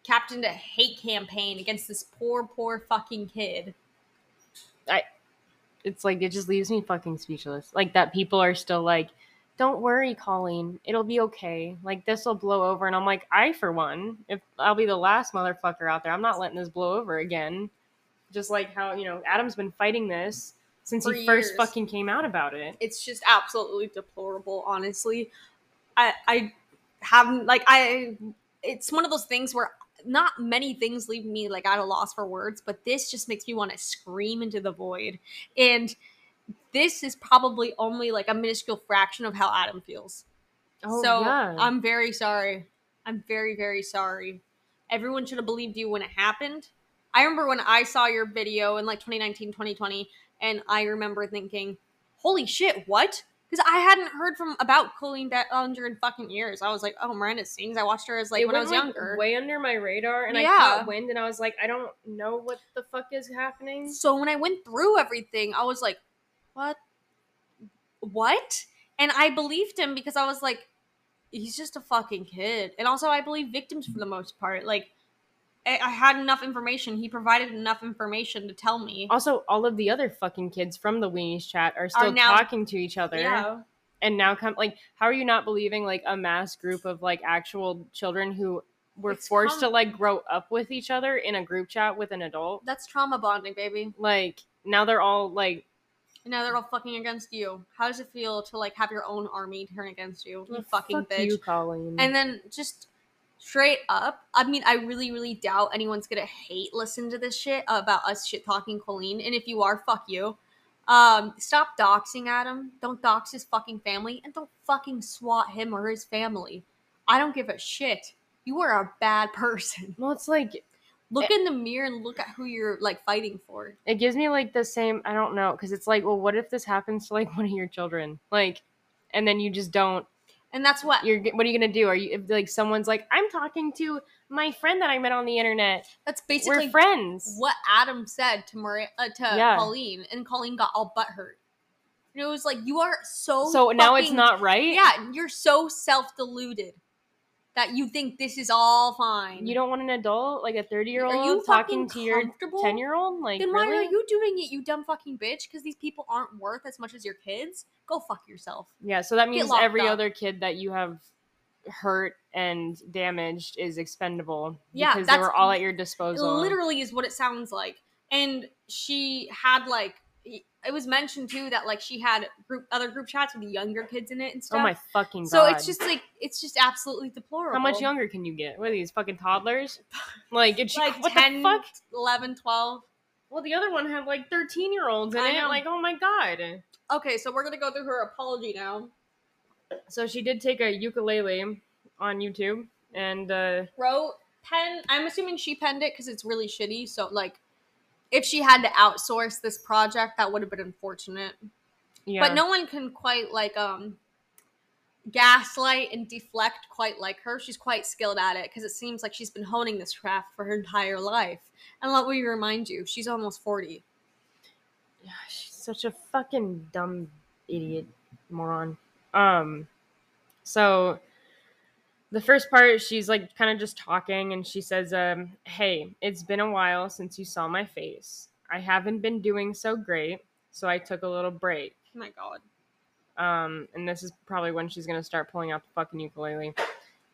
captained a hate campaign against this poor, poor fucking kid. I it's like it just leaves me fucking speechless. Like that people are still like don't worry colleen. It'll be okay. Like this will blow over. And i'm like i for one if i'll be the last motherfucker out there i'm not letting this blow over again. Just like how you know adam's been fighting this since For he first years. fucking came out about it. It's just absolutely deplorable honestly. I I haven't like I it's one of those things where not many things leave me like at a loss for words, but this just makes me want to scream into the void. And this is probably only like a minuscule fraction of how Adam feels. Oh, so yeah. I'm very sorry. I'm very, very sorry. Everyone should have believed you when it happened. I remember when I saw your video in like 2019, 2020, and I remember thinking, holy shit, what? Because I hadn't heard from about Colleen Ballinger in fucking years. I was like, oh, Miranda Sings. I watched her as like It when I was younger. way under my radar, and I Yeah. caught wind, and I was like, I don't know what the fuck is happening. So when I went through everything, I was like, what? What? And I believed him because I was like, he's just a fucking kid. And also, I believe victims for the most part. Like, I, I had enough information. He provided enough information to tell me. Also, all of the other fucking kids from the Weenies chat are still now- talking to each other. Yeah. And now come like how are you not believing like a mass group of like actual children who were It's forced com- to like grow up with each other in a group chat with an adult? That's trauma bonding, baby. Like now they're all like And now they're all fucking against you. How does it feel to like have your own army turn against you? You "Well, fucking fuck bitch. you, Colleen. And then just straight up, I mean, I really, really doubt anyone's gonna hate listen to this shit about us shit talking Colleen. And if you are, fuck you. Um, stop doxing Adam. Don't dox his fucking family, and don't fucking swat him or his family. I don't give a shit. You are a bad (laughs) person. well, it's like Look in the mirror and look at who you're like fighting for. it gives me like the same i don't know because it's like well what if this happens to like (laughs) one of your children like and then you just don't And that's what you're what are you gonna do? Are you if like someone's like i'm talking to my friend that i met on the internet. That's basically we're friends. what Adam said to Maria uh, to Yeah. Colleen, and Colleen got all butthurt. And it was like you are so so now it's not right? Yeah, you're so self deluded that you think this is all fine. you don't want an adult like a 30 year old talking to your comfortable? 10 year old like Then why really? are you doing it, you dumb fucking bitch? Because these people aren't worth as much as your kids. Go fuck yourself. yeah so that means every up. other kid that you have hurt and damaged is expendable Yeah, because they were all at your disposal literally is what it sounds like. And she had like it was mentioned too that like she had group other group chats with the younger kids in it and stuff. oh my fucking god so it's just like it's just absolutely deplorable. How much younger can you get? What are these fucking toddlers? (laughs) Like, it's Like what 10, the fuck? 11, 12. Well, the other one had like thirteen year olds in I it. know. Like, oh my god. Okay, so we're gonna go through her apology now. So she did take a ukulele on YouTube, and uh, Wrote pen. I'm assuming she penned it because it's really shitty. So like, if she had to outsource this project, that would have been unfortunate. yeah, But no one can quite like um gaslight and deflect quite like her. She's quite skilled at it because it seems like she's been honing this craft for her entire life. And let me remind you, she's almost forty. Yeah, she's such a fucking dumb idiot moron. Um, so the first part, she's like kind of just talking, and she says, um, "Hey, it's been a while since you saw my face. I haven't been doing so great, so I took a little break." Oh my god. um, and this is probably when she's gonna start pulling out the fucking ukulele.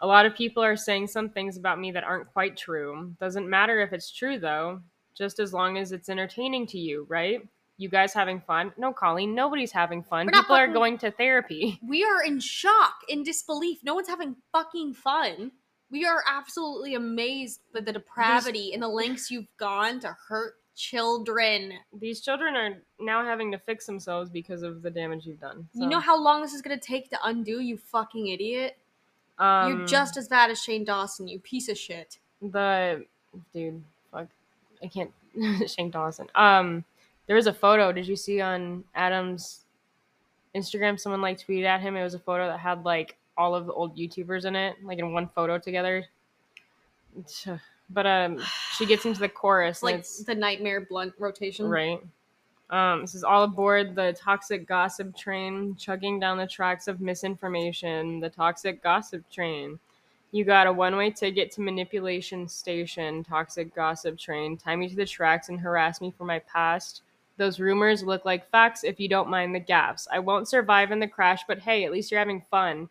A lot of people are saying some things about me that aren't quite true. Doesn't matter if it's true though, just as long as it's entertaining to you, right? You guys having fun? No, Colleen, nobody's having fun. We're People are going to therapy. We are in shock, in disbelief. No one's having fucking fun. We are absolutely amazed by the depravity and the lengths you've gone to hurt children. These children are now having to fix themselves because of the damage you've done. You know how long this is gonna take to undo, you fucking idiot? um, You're just as bad as Shane Dawson, you piece of shit. the dude fuck i can't (laughs) shane dawson um there was a photo did you see on adam's instagram someone like tweeted at him it was a photo that had like all of the old youtubers in it like in one photo together (sighs) but um she gets into the chorus like the nightmare blunt rotation. right um this is all aboard the toxic gossip train chugging down the tracks of misinformation the toxic gossip train you got a one-way ticket to manipulation station, toxic gossip train. Tie me to the tracks and harass me for my past. Those rumors look like facts if you don't mind the gaps. I won't survive in the crash, but hey, at least you're having fun.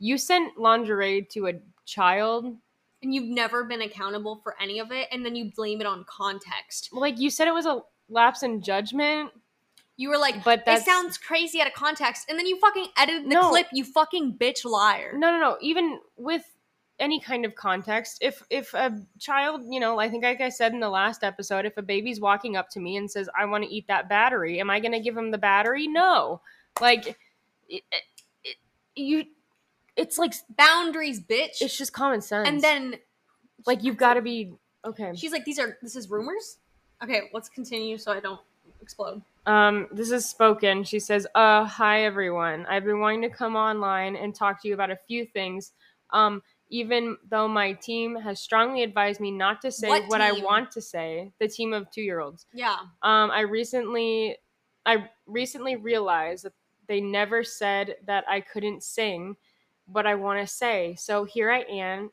You sent lingerie to a child. And you've never been accountable for any of it, and then you blame it on context. Like you said it was a lapse in judgment. You were like, But it sounds crazy out of context, and then you fucking edited the No. clip. You fucking bitch liar. No, no, no. Even with any kind of context, if if a child, you know, I think like I said in the last episode, if a baby's walking up to me and says, "I want to eat that battery," am I going to give him the battery? No. Like it, it, you it's like Boundaries, bitch. it's just common sense. and then like you've got to be okay. she's like, "These are this is rumors." Okay, let's continue so I don't explode. Um, this is spoken. She says, "Uh, hi everyone. I've been wanting to come online and talk to you about a few things. Um, even though my team has strongly advised me not to say What what, I want to say, the team of two-year-olds. Yeah. Um, I recently, I recently realized that they never said that I couldn't sing what I want to say. So here I am,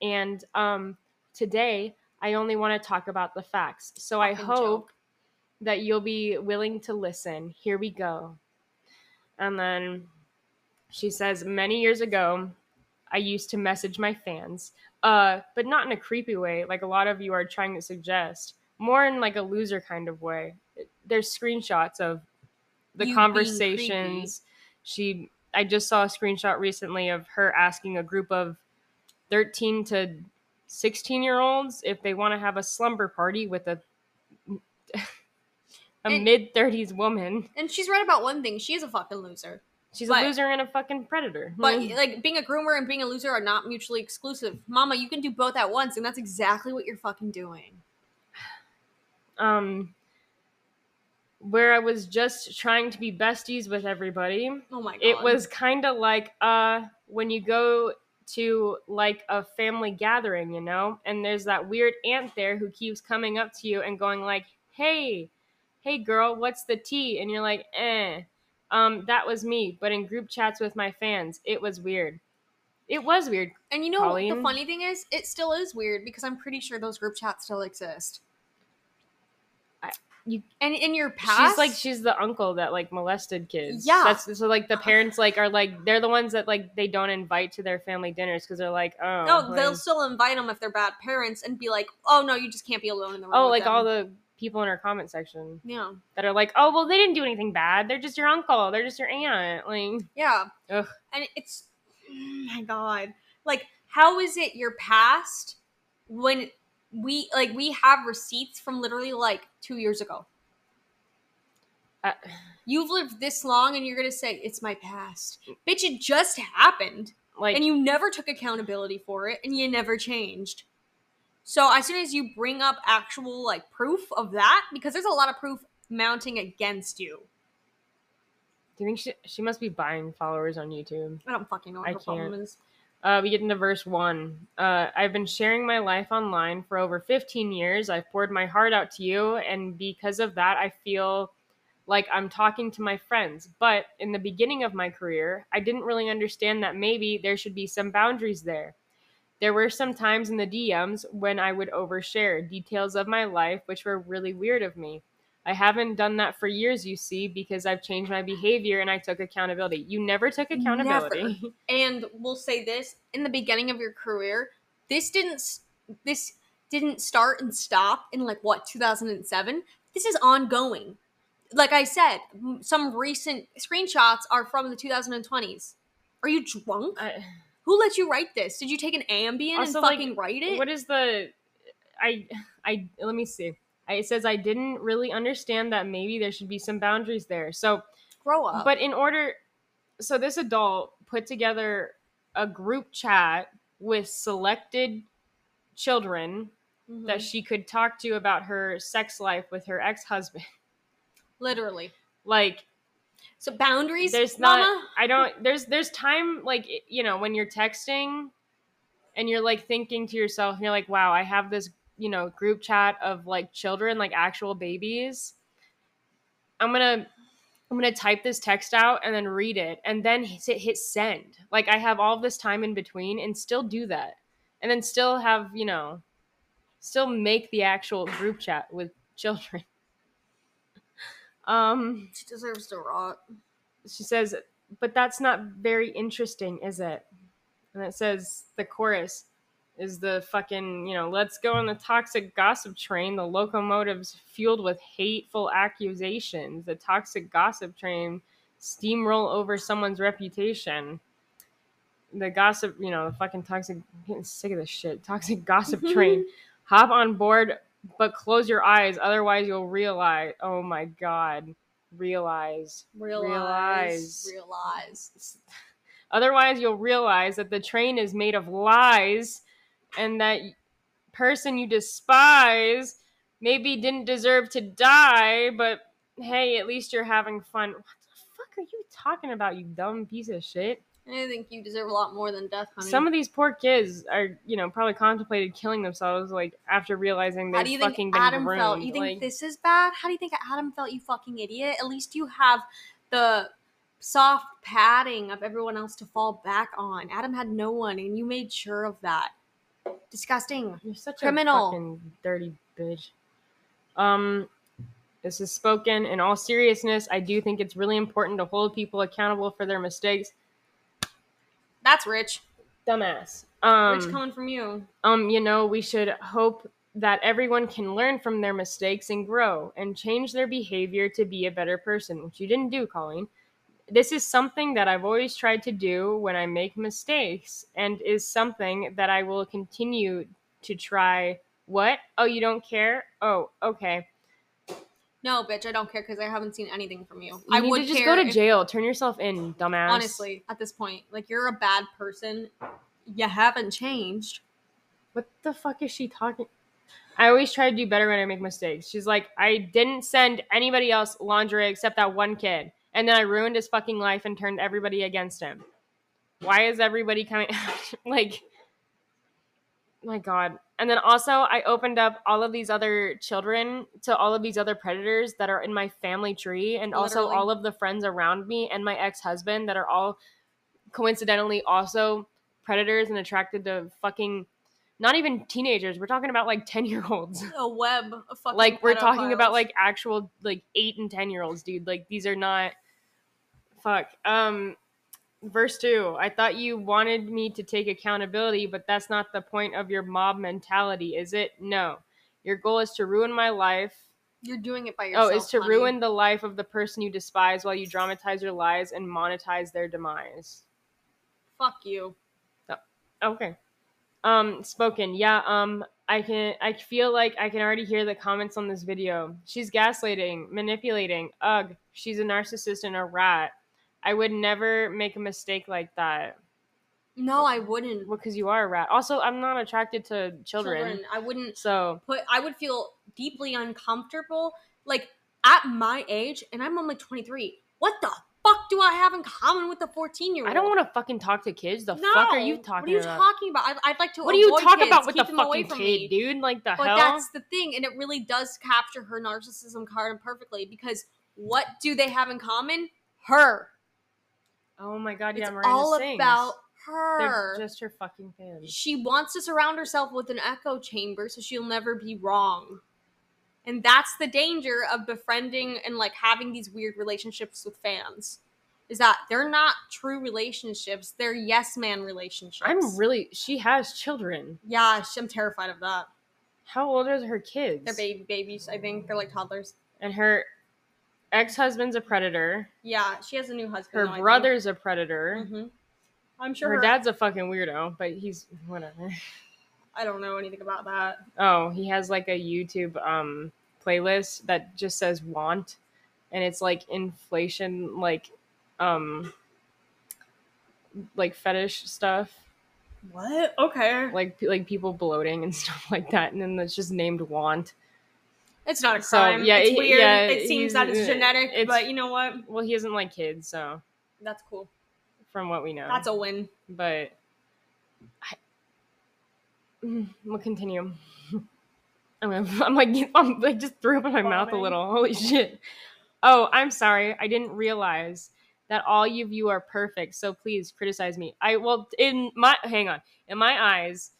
and um, today I only want to talk about the facts. So I hope." joke. that you'll be willing to listen. Here we go. And then she says, Many years ago, I used to message my fans, uh, but not in a creepy way, like a lot of you are trying to suggest, more in like a loser kind of way. There's screenshots of the You conversations. She, I just saw a screenshot recently of her asking a group of 13 to 16 year olds if they want to have a slumber party with a (laughs) a mid 30s woman. And she's right about one thing. She is a fucking loser. She's But- a loser and a fucking predator. But like being a groomer and being a loser are not mutually exclusive. Mama, you can do both at once, and that's exactly what you're fucking doing. um where I was just trying to be besties with everybody. Oh my god. It was kind of like uh when you go to like a family gathering, you know, and there's that weird aunt there who keeps coming up to you and going like, "Hey, hey girl, what's the tea?" And you're like, "Eh." Um that was me, but in group chats with my fans, it was weird. It was weird. And you know what the funny thing is, it still is weird because I'm pretty sure those group chats still exist. I- you- and in your past, She's like she's the uncle that like molested kids. Yeah. That's so like the (sighs) parents like are like they're the ones that like they don't invite to their family dinners because they're like oh no, they'll still invite them if they're bad parents and be like, oh no, you just can't be alone in the room. oh like them." all the people in our comment section yeah, that are like oh well they didn't do anything bad they're just your uncle they're just your aunt like yeah, ugh. and it's oh my god, like how is it your past when we like we have receipts from literally like two years ago. uh, You've lived this long and you're gonna say it's my past, bitch. It just happened. like and you never took accountability for it and you never changed so as soon as you bring up actual like proof of that because there's a lot of proof mounting against you do you think she she must be buying followers on YouTube i don't fucking know what I her can't. is Uh, we get into verse one. Uh, I've been sharing my life online for over 15 years. I've poured my heart out to you, and because of that, I feel like I'm talking to my friends. But in the beginning of my career, I didn't really understand that maybe there should be some boundaries there. There were some times in the DMs when I would overshare details of my life, which were really weird of me. I haven't done that for years, you see, because I've changed my behavior and I took accountability. You never took accountability. (laughs) and we'll say this in the beginning of your career this didn't this didn't start and stop in like what 2007 this is ongoing like i said some recent screenshots are from the 2020s are you drunk I, who let you write this? Did you take an ambien Also, and like, fucking write it? what is the i i let me see. I, it says i didn't really understand that maybe there should be some boundaries there. So grow up. but in order so this adult put together a group chat with selected children Mhm. that she could talk to about her sex life with her ex-husband. Literally. Like so boundaries there's not mama? I don't there's there's time like you know when you're texting and you're like thinking to yourself and you're like wow i have this you know group chat of like children like actual babies. I'm gonna i'm gonna type this text out and then read it and then hit, hit send. Like i have all this time in between and still do that. And then still have you know still make the actual group chat with (laughs) children um she deserves to rot she says, but that's not very interesting, is it? And it says the chorus, is the fucking, you know, let's go on the toxic gossip train. The locomotives fueled with hateful accusations. The toxic gossip train steamroll over someone's reputation. The gossip, you know, the fucking toxic, I'm getting sick of this shit. Toxic gossip (laughs) train. Hop on board, but close your eyes. Otherwise, you'll realize. Oh my God. Realize. Realize. Realize. Realize. (laughs) Otherwise, you'll realize that the train is made of lies and that person you despise maybe didn't deserve to die, but hey, at least you're having fun. What the fuck are you talking about, you dumb piece of shit? I think you deserve a lot more than death, honey. Some of these poor kids are, you know, probably contemplated killing themselves, like after realizing How they've do you fucking think been Adam groomed. felt? You think like, this is bad? How do you think Adam felt? You fucking idiot. At least you have the soft padding of everyone else to fall back on. Adam had no one, and you made sure of that. Disgusting. You're such Criminal. a criminal, dirty bitch. Um, this is spoken in all seriousness. I do think it's really important to hold people accountable for their mistakes. That's rich. Dumbass. Um, rich coming from you. um, you know, we should hope that everyone can learn from their mistakes and grow and change their behavior to be a better person, which you didn't do, Colleen. This is something that I've always tried to do when I make mistakes and is something that I will continue to try. What? Oh, you don't care? Oh, okay. No, bitch, I don't care because I haven't seen anything from you. You I need would to just go to if- jail. Turn yourself in, dumbass. honestly, at this point, like you're a bad person. You haven't changed. What the fuck is she talking? I always try to do better when I make mistakes. She's like, I didn't send anybody else lingerie except that one kid. And then I ruined his fucking life and turned everybody against him. Why is everybody coming? (laughs) like, my God. And then also, I opened up all of these other children to all of these other predators that are in my family tree, and also all of the friends around me and my ex husband that are all coincidentally also predators and attracted to fucking not even teenagers. We're talking about like (laughs) 10 year olds. A web of fucking Like, we're talking about like actual like 8 and 10 year olds, dude. Like, these are not. Fuck. Um, verse 2 I thought you wanted me to take accountability, but that's not the point of your mob mentality, is it? No. Your goal is to ruin my life. You're doing it by yourself. oh, is to honey. ruin the life of the person you despise while you dramatize your lies and monetize their demise. Fuck you. Okay. Um, spoken. Yeah, um, I can I feel like I can already hear the comments on this video. She's gaslighting, manipulating. Ugh, she's a narcissist and a rat. I would never make a mistake like that. No, I wouldn't. Because you are a rat. Also, I'm not attracted to children. I wouldn't So put. I would feel deeply uncomfortable. Like at my age, and I'm only 23. What the fuck do I have in common with a 14 year old? I don't want to fucking talk to kids. The fuck are you talking about? What are you about? talking about? I'd, I'd like to. what do you talk kids, about with the keep them away fucking kid, me. dude? Like the But hell? that's the thing, and it really does capture her narcissism card perfectly because what do they have in common? Her. Oh my god, yeah, it's Miranda all sings. about They're her. just her fucking fans. she wants to surround herself with an echo chamber so she'll never be wrong. And that's the danger of befriending and like having these weird relationships with fans. Is that they're not true relationships, they're yes man relationships. I'm really. She has children. Yeah, I'm terrified of that. How old are her kids? They're baby babies, I think. They're like toddlers. And her ex-husband's a predator. Yeah, she has a new husband. Her brother's a predator. hmm I'm sure Her her, dad's a fucking weirdo, but he's whatever. I don't know anything about that. Oh, he has like a YouTube um playlist that just says want and it's like inflation like um like fetish stuff. What? Okay. Like like people bloating and (laughs) stuff like that and then it's just named want. It's not a So, crime. yeah, it's weird. yeah, it seems that it's uh, genetic, it's- but you know what? Well, he doesn't like kids, so That's cool. from what we know. That's a win. but I, we'll continue. (laughs) I'm, gonna- I'm like I'm like just threw up in my mouth a little. Holy shit! Oh, I'm sorry. I didn't realize that all of you are perfect. So please criticize me. I well in my hang on in my eyes,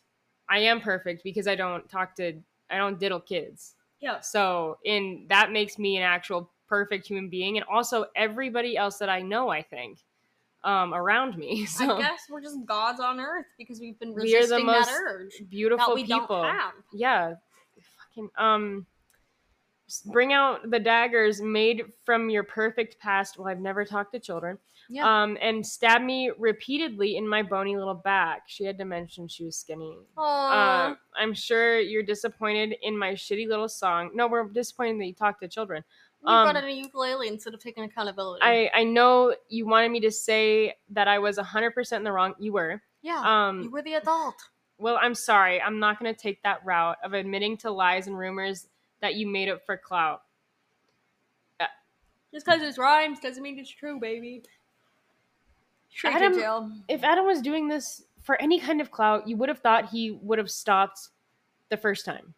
I am perfect because I don't talk to I don't diddle kids. Yeah. So in that makes me an actual perfect human being, and also everybody else that I know, I think. um, around me. (laughs) So I guess we're just gods on earth because we've been We are the resisting most that urge beautiful that people. Yeah, fucking um, bring out the daggers made from your perfect past. Well, I've never talked to children. Yeah. Um, and stab me repeatedly in my bony little back. She had to mention she was skinny. Aw. Uh, I'm sure you're disappointed in my shitty little song. No, we're disappointed that you talk to children. you brought um, in a ukulele instead of taking accountability. I I know you wanted me to say that I was 100% in the wrong. You were. yeah. Um, you were the adult. well, I'm sorry. I'm not going to take that route of admitting to lies and rumors that you made up for clout. Uh, just because it rhymes doesn't mean it's true, baby. Straight Adam- to jail. If Adam was doing this for any kind of clout, you would have thought he would have stopped the first time.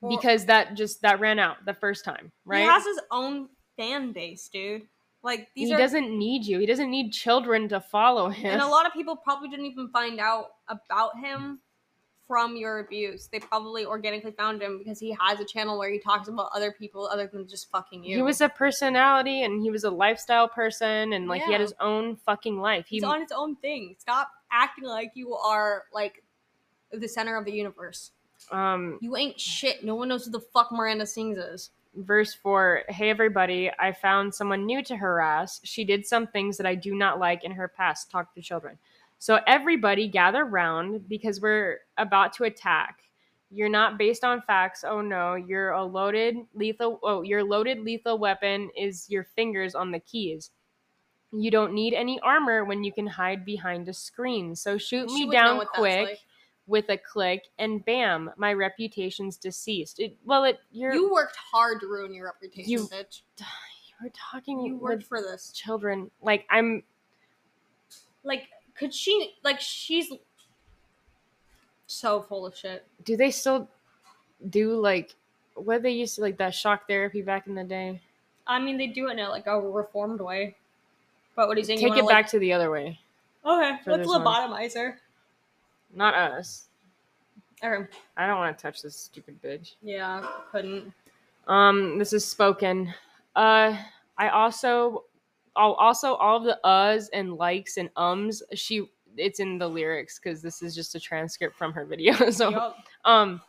Well- because that just that ran out the first time, right? He has his own fan base, dude. Like these he are doesn't need you. He doesn't need children to follow him. and a lot of people probably didn't even find out about him from your abuse. They probably organically found him because he has a channel where he talks about other people other than just fucking you. He was a personality and he was a lifestyle person and like he had his own fucking life. He He's on his own thing. Stop acting like you are like the center of the universe. um You ain't shit. No one knows who the fuck Miranda Sings is. verse 4 hey everybody i found someone new to harass she did some things that i do not like in her past talk to children so everybody gather round because we're about to attack. You're not based on facts. Oh no. You're a loaded lethal oh your loaded lethal weapon is your fingers on the keys. You don't need any armor when you can hide behind a screen. So shoot She me down quick like. with a click and bam my reputation's deceased. It, well it You worked hard to ruin your reputation, You- bitch. (sighs) we're talking You worked for this. children. Like i'm Like, could she? Like, she's so full of shit. do they still do like what they used to like that shock therapy back in the day I mean, they do it in a like a reformed way. But what he's saying, take it wanna, back to the other way okay, let's lobotomize her. not us Or, i don't want to touch this stupid bitch yeah, couldn't. um this is spoken uh i also oh, also all of the uhs and likes and ums she it's in the lyrics because this is just a transcript from her video (laughs) so Yup. Um,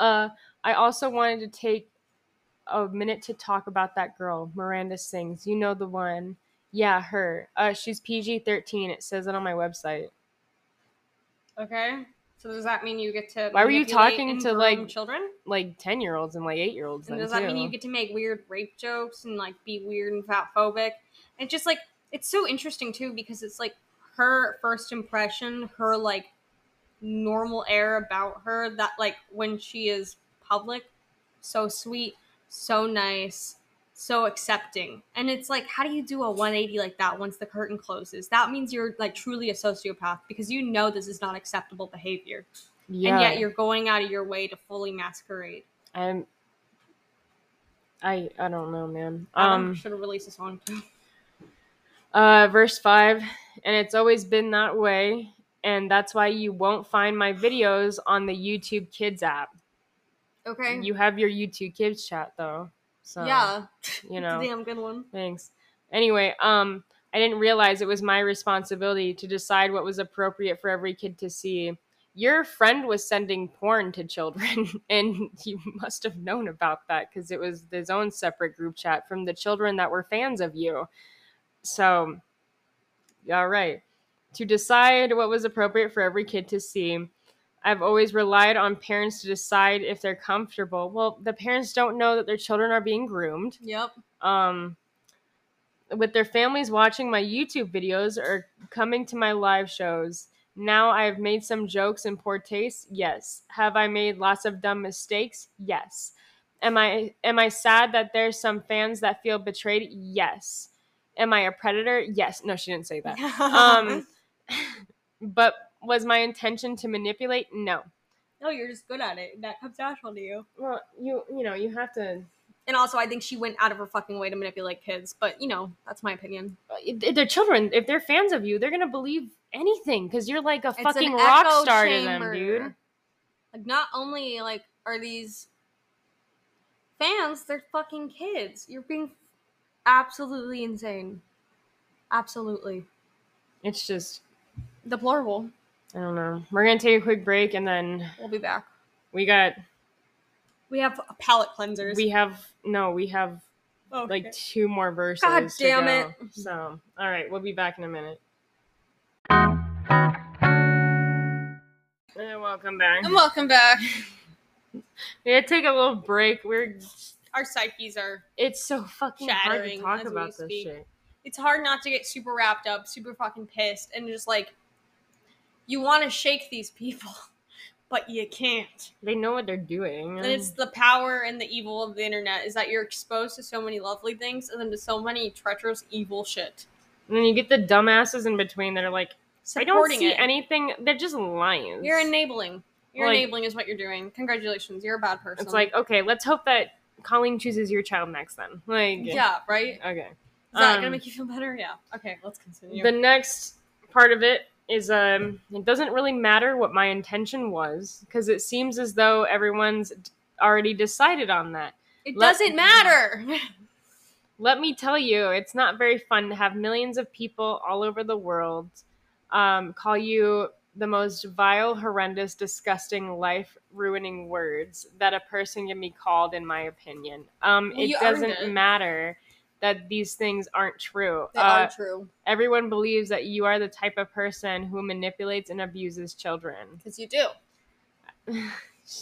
uh, I also wanted to take a minute to talk about that girl, Miranda Sings. You know the one. Yeah, her. Uh, she's PG thirteen. It says it on my website. Okay. So does that mean you get to? Why were you talking to, like, children? Like ten year olds and like eight year olds. And does that too. mean you get to make weird rape jokes and like be weird and fat phobic? It's just like it's so interesting too because it's like her first impression, her like normal air about her that like when she is public, so sweet, so nice, so accepting. And it's like how do you do a 180 like that once the curtain closes? That means you're like truly a sociopath because you know this is not acceptable behavior. yeah. And yet you're going out of your way to fully masquerade. I'm. I I don't know, man. Um. should have released a song too. Uh, verse 5 and it's always been that way and that's why you won't find my videos on the youtube kids app Okay. you have your youtube kids chat though so yeah. (laughs) you (laughs) know damn good one. thanks anyway um i didn't realize it was my responsibility to decide what was appropriate for every kid to see your friend was sending porn to children (laughs) and you must have known about that because it was his own separate group chat from the children that were fans of you so all right to decide what was appropriate for every kid to see i've always relied on parents to decide if they're comfortable well the parents don't know that their children are being groomed Yep. um with their families watching my YouTube videos or coming to my live shows. Now I have made some jokes in poor taste. Yes. Have I made lots of dumb mistakes? Yes. Am I am I sad that there's some fans that feel betrayed? Yes. Am I a predator? Yes. No, she didn't say that. Um (laughs) (laughs) but was my intention to manipulate? No. no, you're just good at it. That comes natural to you. Well, you you know, you have to And also, I think she went out of her fucking way to manipulate kids. But you know, that's my opinion. if they're children. If they're fans of you, they're gonna believe anything because you're like a It's fucking rock star to them, dude. Like, not only like are these fans, they're fucking kids. You're being absolutely insane. Absolutely. It's just Deplorable. I don't know. We're gonna take a quick break and then We'll be back. we got We have palate cleansers. we have no we have oh, like two more verses. God to damn go. it. So all right, we'll be back in a minute. And welcome back. and welcome back. We had to take a little break. We're Our psyches are. it's so fucking hard to talk about this speak. shit. It's hard not to get super wrapped up, super fucking pissed, and just like you want to shake these people, (laughs) but you can't. They know what they're doing. And it's the power and the evil of the internet is that you're exposed to so many lovely things and then to so many treacherous, evil shit. And then you get the dumbasses in between that are like, I don't see it. anything. They're just lions. You're enabling. You're Like- enabling is what you're doing. Congratulations, you're a bad person. It's like, okay, let's hope that Colleen chooses your child next then. Like, yeah, right. Okay. Is that Um, gonna make you feel better? Yeah. Okay, let's continue. The next part of it is um it doesn't really matter what my intention was because it seems as though everyone's already decided on that. it let- doesn't matter. (laughs) Let me tell you, it's not very fun to have millions of people all over the world um, call you the most vile, horrendous, disgusting, life ruining words that a person can be called, in my opinion. Um, Well, it doesn't it. matter that these things aren't true. they Uh, are true everyone believes that you are the type of person who manipulates and abuses children. because you do. (sighs)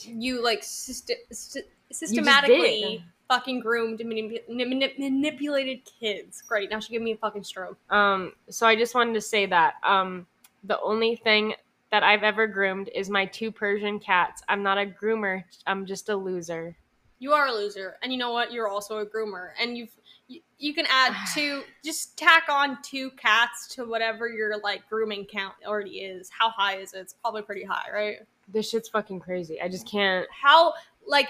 You like syst- sy- did. systematically fucking groomed and manip- manip- manipulated kids. Great. Now she gave me a fucking stroke. Um, so I just wanted to say that um, the only thing that I've ever groomed is my two Persian cats. I'm not a groomer. I'm just a loser. You are a loser, and you know what? You're also a groomer, and you've you, you can add (sighs) two. Just tack on two cats to whatever your like grooming count already is. How high is it? It's probably pretty high, right? This shit's fucking crazy. I just can't. How like.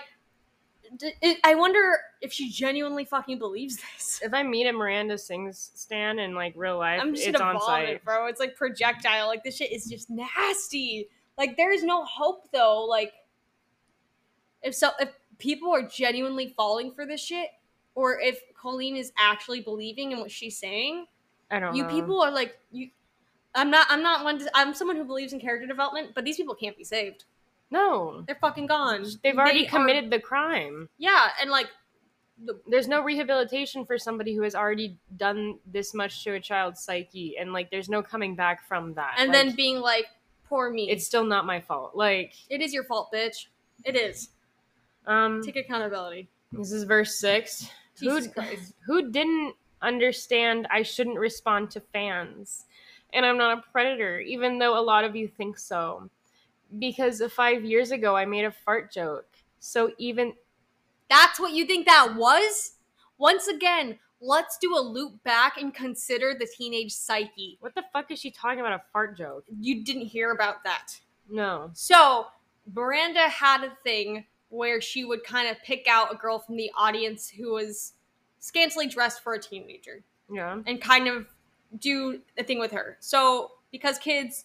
I wonder if she genuinely fucking believes this. If I meet a Miranda Sings stan in like real life, I'm just it's gonna on vomit, site. bro. It's like projectile. Like this shit is just nasty. Like there is no hope though. Like if so, if people are genuinely falling for this shit, or if Colleen is actually believing in what she's saying, I don't know. you know. people are like you. I'm not. I'm not one. To, I'm someone who believes in character development, but these people can't be saved. No, They're fucking gone. they've already They are- committed the crime. yeah, and like There's no rehabilitation for somebody who has already done this much to a child's psyche, and like, there's no coming back from that. and Like, then being like, poor me. it's still not my fault. Like, it is your fault, bitch. It is. um, Take accountability. This is verse six. Jesus who, Christ. who didn't understand I shouldn't respond to fans? And I'm not a predator, even though a lot of you think so. Because five years ago, I made a fart joke. So even That's what you think that was? Once again, let's do a loop back and consider the teenage psyche. what the fuck is she talking about? A fart joke? You didn't hear about that. No. So, Miranda had a thing where she would kind of pick out a girl from the audience who was scantily dressed for a teenager Yeah. and kind of do a thing with her. So, because kids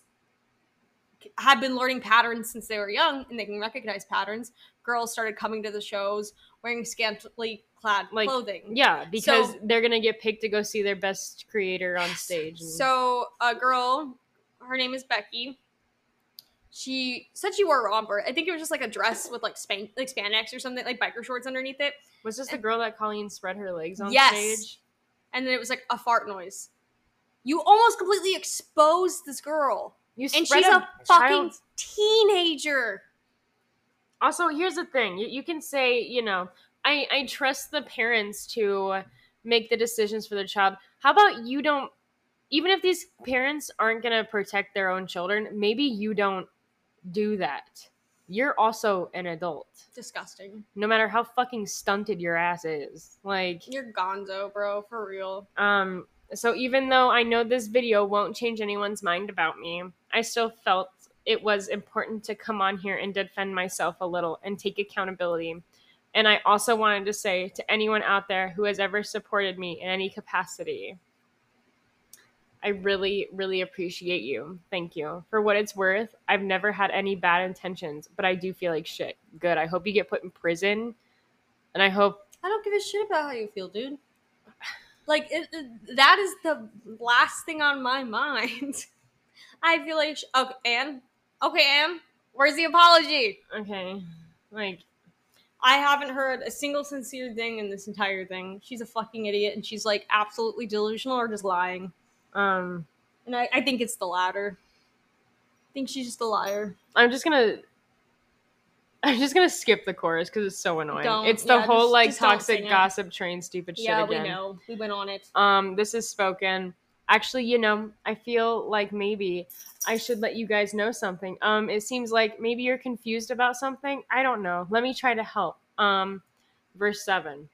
had been learning patterns since they were young and they can recognize patterns, girls started coming to the shows wearing scantily clad Like, clothing. Yeah, because So- they're gonna get picked to go see their best creator on stage. and- So a girl, her name is Becky. She said she wore a romper. I think it was just like a dress with like span like spandex or something, like biker shorts underneath it. was this the girl that Colleen spread her legs on Yes. stage? And then it was like a fart noise. You almost completely exposed this girl. You And she's a fucking teenager. also here's the thing you, you can say you know I, I trust the parents to make the decisions for their child how about you don't even if these parents aren't going to protect their own children maybe you don't do that you're also an adult Disgusting. no matter how fucking stunted your ass is like You're gonzo, bro, for real. um so even though i know this video won't change anyone's mind about me i still felt it was important to come on here and defend myself a little and take accountability. And i also wanted to say to anyone out there who has ever supported me in any capacity i really really appreciate you. Thank you. For what it's worth i've never had any bad intentions but i do feel like shit. Good. I hope you get put in prison and i hope I don't give a shit about how you feel, dude. Like it, it- that is the last thing on my mind. (laughs) I feel like okay, Anne. Okay, Anne. Where's the apology? Okay. Like I haven't heard a single sincere thing in this entire thing. She's a fucking idiot, and she's like absolutely delusional or just lying. um And I, I think it's the latter. I think she's just a liar. I'm just gonna I'm just gonna skip the chorus because it's so annoying. Don't, it's the yeah, whole just- like just toxic gossip train stupid shit yeah, again. we know. We went on it. Um, this is spoken. Actually, you know, I feel like maybe I should let you guys know something. Um, it seems like maybe you're confused about something. I don't know. Let me try to help. Um, verse 7.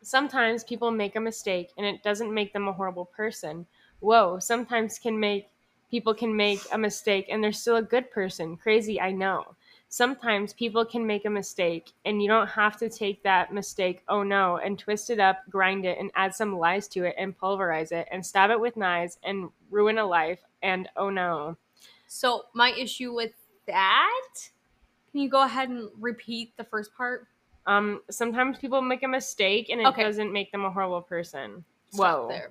Sometimes people make a mistake and it doesn't make them a horrible person. Whoa, sometimes can make people can make a mistake and they're still a good person. Crazy, I know. Sometimes people can make a mistake and you don't have to take that mistake, oh no, and twist it up, grind it, and add some lies to it and pulverize it and stab it with knives and ruin a life and oh no. So my issue with that. Can you go ahead and repeat the first part? Um, sometimes people make a mistake and it Okay. doesn't make them a horrible person. Stop Whoa. there.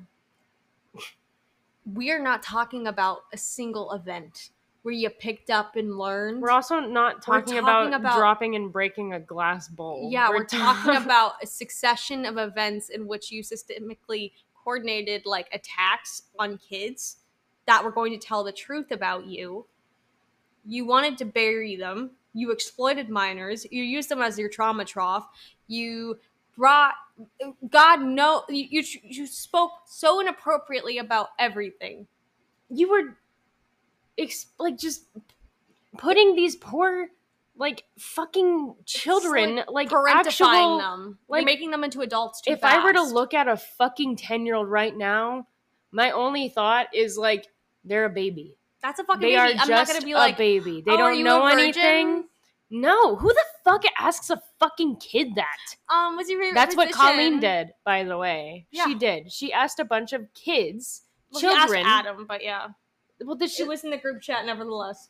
We are not talking about a single event where you picked up and learned. We're also not talking, talking about, about- dropping and breaking a glass bowl. yeah, we're, ta- talking (laughs) about a succession of events in which you systemically coordinated like attacks on kids that were going to tell the truth about you. You wanted to bury them. You exploited minors. You used them as your trauma trough. You brought God no you, you spoke so inappropriately about everything. you were ex- like just putting these poor like fucking children It's like, parentifying actual them. like, You're making them into adults too if I were to look at a fucking 10 year old right now, my only thought is like, they're a baby. that's a fucking They baby. are I'm just not gonna be a like, baby. They "Oh, don't know anything. No, who the fuck asks a fucking kid that? um, what's your favorite? That's what Colleen did, by the way. Yeah. She did. She asked a bunch of kids, Well, children. Adam, but yeah, Well, did she was in the group chat, nevertheless.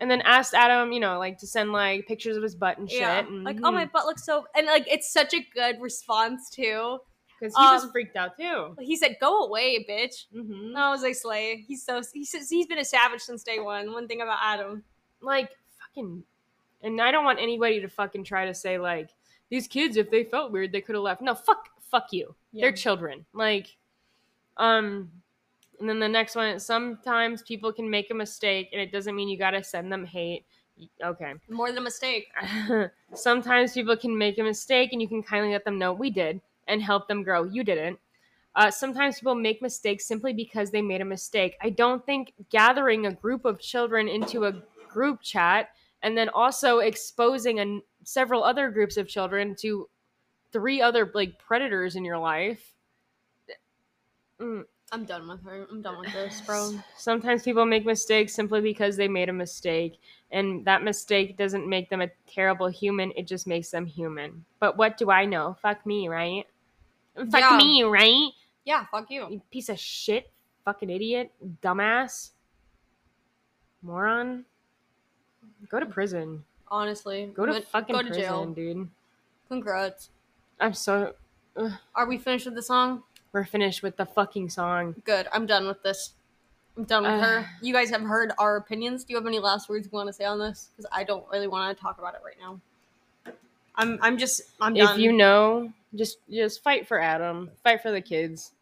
and then asked Adam, you know, like to send like pictures of his butt and shit. Yeah, and, like oh my butt looks so, and like it's such a good response too. because he was um, freaked out too. He said, "Go away, bitch." hmm No, I was like, "Slay." He's so he says he's been a savage since day one. One thing about Adam, Like fucking, and I don't want anybody to fucking try to say like these kids, if they felt weird, they could have left. No, fuck, fuck you. Yeah. They're children. Like, um, and then the next one. Sometimes people can make a mistake, and it doesn't mean you gotta send them hate. Okay. (laughs) more than a mistake. Sometimes people can make a mistake and you can kindly let them know we did and help them grow. You didn't. Uh, sometimes people make mistakes simply because they made a mistake. I don't think gathering a group of children into a group chat and then also exposing a, several other groups of children to three other like predators in your life. Mm, I'm done with her. I'm done with this, bro. Sometimes people make mistakes simply because they made a mistake, and that mistake doesn't make them a terrible human, it just makes them human. But what do I know? Fuck me, right? Fuck Yeah. me, right? Yeah, fuck you. You piece of shit, fucking idiot, dumbass, moron. Go to prison. Honestly, Go to fucking go to prison, jail. dude. Congrats. I'm so. Are we finished with the song? We're finished with the fucking song. Good. I'm done with this. I'm done with Uh. her. (sighs) You guys have heard our opinions. Do you have any last words you want to say on this? Because I don't really want to talk about it right now. I'm. I'm just. I'm done. If you know, just just fight for Adam. Fight for the kids.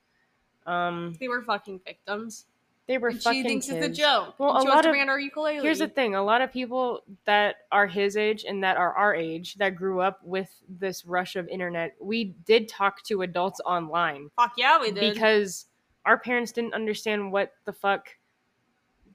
Um, they were fucking victims. They were And fucking she thinks kids. it's a joke. Well, and a lot of- our ukulele. Here's the thing: a lot of people that are his age and that are our age that grew up with this rush of internet, we did talk to adults online Fuck yeah, we did. because our parents didn't understand what the fuck.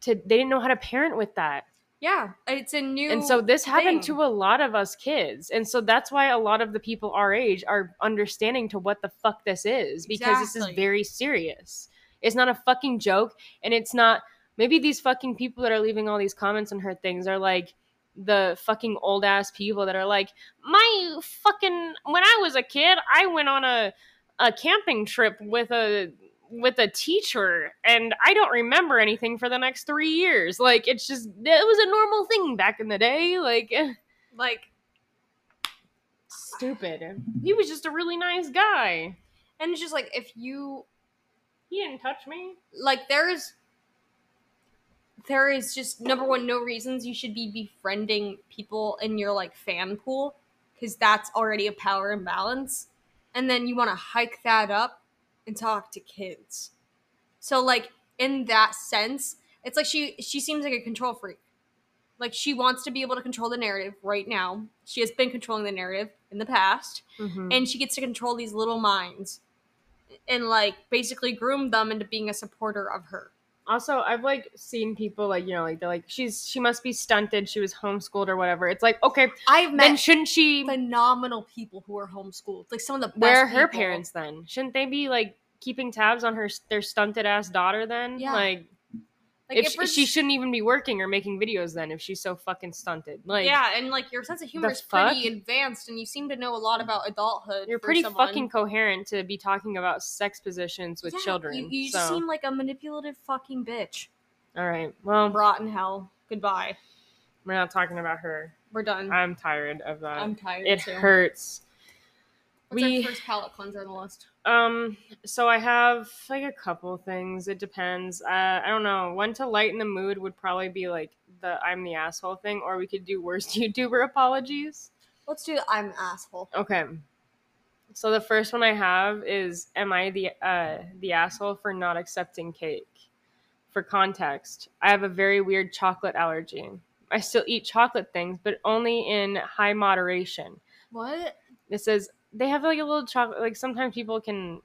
To they didn't know how to parent with that, yeah, it's a new. and so this happened to a lot of us kids, and so that's why a lot of the people our age are understanding to what the fuck this is because this is very serious. It's not a fucking joke, and it's not. Maybe these fucking people that are leaving all these comments on her things are like the fucking old ass people that are like, my fucking when I was a kid, I went on a a camping trip with a with a teacher and I don't remember anything for the next 3 years. Like it's just it was a normal thing back in the day, like (laughs) like stupid. He was just a really nice guy. And it's just like if you He didn't touch me. like there's there is just number one no reasons you should be befriending people in your like fan pool because that's already a power imbalance. And then you want to hike that up and talk to kids. So like in that sense it's like she she seems like a control freak. Like she wants to be able to control the narrative right now. She has been controlling the narrative in the past. Mhm. and she gets to control these little minds and like basically groom them into being a supporter of her Also, I've like seen people like you know like they're like she's she must be stunted. She was homeschooled or whatever. It's like okay, I've then met shouldn't she? phenomenal people who are homeschooled. Like some of the best Where are her people. parents then? Shouldn't they be like keeping tabs on her their stunted ass daughter then? Yeah. Like, Like if if she, shouldn't even be working or making videos then if she's so fucking stunted. Like, yeah, and like your sense of humor is pretty fuck? advanced, and you seem to know a lot about adulthood. you're pretty someone. fucking coherent to be talking about sex positions with Yeah, children. You, you so. just seem like a manipulative fucking bitch. all right. Well, Rotten hell. Goodbye. we're not talking about her. We're done. I'm tired of that. I'm tired. it too. hurts. What's we- first palate cleanser on the list? Um, so I have like a couple things. It depends. Uh, I don't know. One to lighten the mood would probably be like the I'm the asshole thing, or we could do worst (laughs) YouTuber apologies. Let's do. I'm asshole. Okay. So the first one I have is Am I the uh the asshole for not accepting cake? For context, I have a very weird chocolate allergy. I still eat chocolate things, but only in high moderation. What? It says they have like a little chocolate like sometimes people can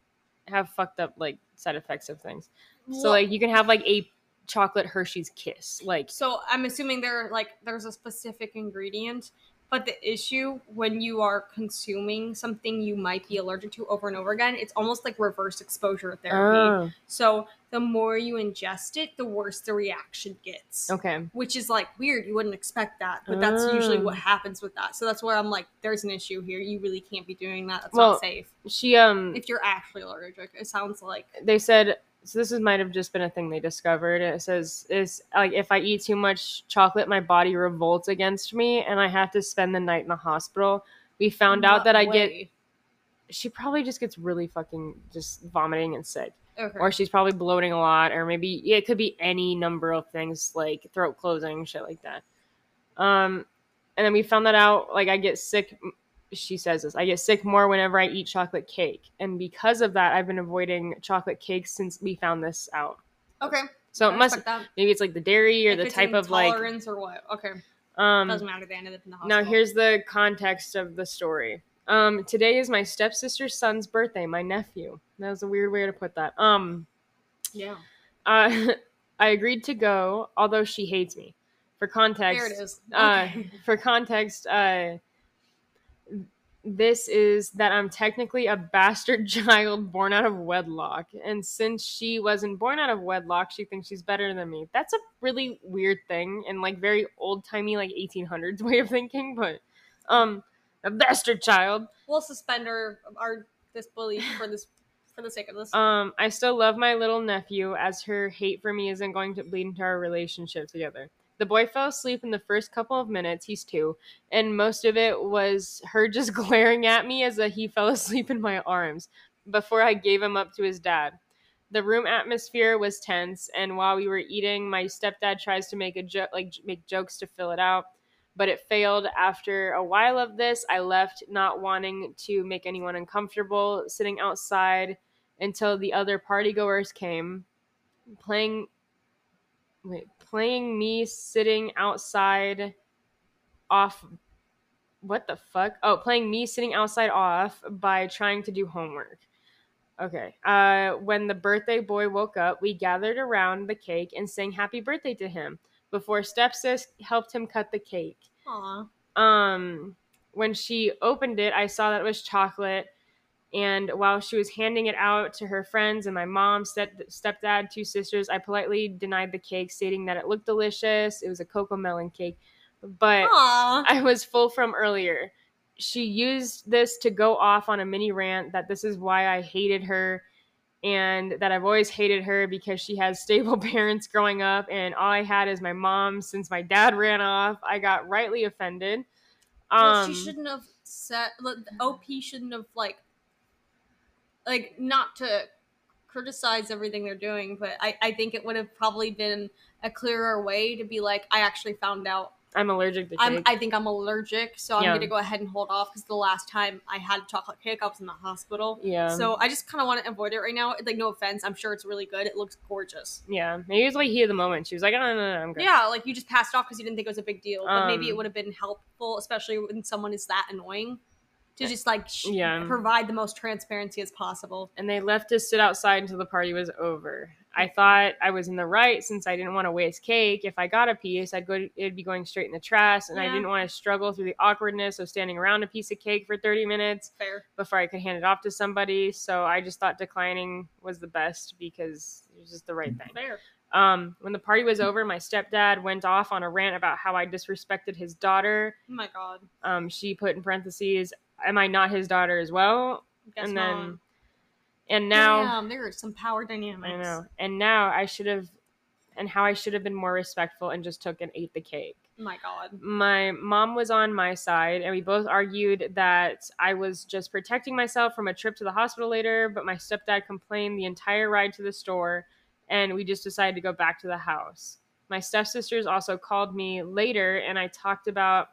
have fucked up like side effects of things. So like you can have like a chocolate Hershey's kiss. Like So I'm assuming there like there's a specific ingredient, but the issue when you are consuming something you might be allergic to over and over again, it's almost like reverse exposure therapy. Oh, So the more you ingest it, the worse the reaction gets. okay. Which is like weird. You wouldn't expect that, but that's usually Oh. what happens with that. So that's where I'm like, there's an issue here. You really can't be doing that. That's Well, not safe. She um If you're actually allergic, it sounds like they said so this is, might have just been a thing they discovered. It says is like if I eat too much chocolate, my body revolts against me and I have to spend the night in the hospital. We found out that I get she probably just gets really fucking just vomiting and sick. Okay. or she's probably bloating a lot, or maybe yeah, it could be any number of things like throat closing, shit like that. Um, and then we found that out. Like I get sick. She says this. I get sick more whenever I eat chocolate cake, and because of that, I've been avoiding chocolate cake since we found this out. okay. So I it must maybe it's like the dairy or If the type of like. intolerance or what? Okay, Um, doesn't matter. They ended up in the now here's the context of the story. Um, today is my stepsister's son's birthday. My nephew. That was a weird way to put that. Um. yeah. Uh, (laughs) I agreed to go, although she hates me. For context, There it is. uh, Okay. (laughs) for context, uh, this is that I'm technically a bastard (laughs) child born out of wedlock, and since she wasn't born out of wedlock, she thinks she's better than me. That's a really weird thing and like very old timey, like 1800s way of thinking. But um, a bastard child. we'll suspend our our disbelief for this for the sake of this. Um, I still love my little nephew, as her hate for me isn't going to bleed into our relationship together. The boy fell asleep in the first couple of minutes, he's two, and most of it was her (laughs) just glaring at me as that he fell asleep in my arms before I gave him up to his dad. The room atmosphere was tense, and while we were eating, my stepdad tries to make a joke, like make jokes to fill it out, but it failed. After a while of this, I left, not wanting to make anyone uncomfortable, sitting outside until the other partygoers came, playing wait, playing me sitting outside off what the fuck? Oh, playing me sitting outside off by trying to do homework. Okay. Uh when the birthday boy woke up, we gathered around the cake and sang happy birthday to him before stepsis helped him cut the cake. Aw. um when she opened it i saw that it was chocolate. And while she was handing it out to her friends and my mom step, stepdad two sisters i politely denied the cake stating that it looked delicious. It was a Cocomelon cake. But Aw. i was full from earlier. She used this to go off on a mini rant that this is why i hated her and that I've always hated her because she has stable (laughs) parents growing up, and all I had is my mom since my dad ran off. I got rightly offended. Um, well, she shouldn't have said. like, OP shouldn't have like like not to criticize everything they're doing, but I, I think it would have probably been a clearer way to be like, I actually found out I'm allergic to cake. I'm, I think I'm allergic, so I'm gonna go ahead and hold off because the last time I had chocolate cake, I was in the hospital. yeah. So I just kind of want to avoid it right now. Like, no offense, I'm sure it's really good. It looks gorgeous. yeah. Maybe it was like heat of the moment. She was like, oh, no, no, no, I'm good. Yeah, like you just passed off because you didn't think it was a big deal, but maybe it Um, would have been helpful, especially when someone is that annoying, to just like sh- Yeah. provide the most transparency as possible. and they left us sit outside until the party was over. I thought I was in the right since I didn't want to waste cake. If I got a piece, I'd go. It'd be going straight in the trash, and I didn't want to struggle through the awkwardness of standing around a piece of cake for thirty minutes Fair. before I could hand it off to somebody. So I just thought declining was the best because it was just the right thing. Fair. Um, when the party was over, my stepdad went off on a rant about how I disrespected his daughter. Oh my god. Um, she put in parentheses, "Am I not his daughter as well?" Guess and not. And now. Damn, there are some power dynamics. I know. And now I should have, and how I should have been more respectful and just took and ate the cake. My god. My mom was on my side, and we both argued that I was just protecting myself from a trip to the hospital later, but my stepdad complained the entire ride to the store, and we just decided to go back to the house. My stepsisters also called me later, and I talked about,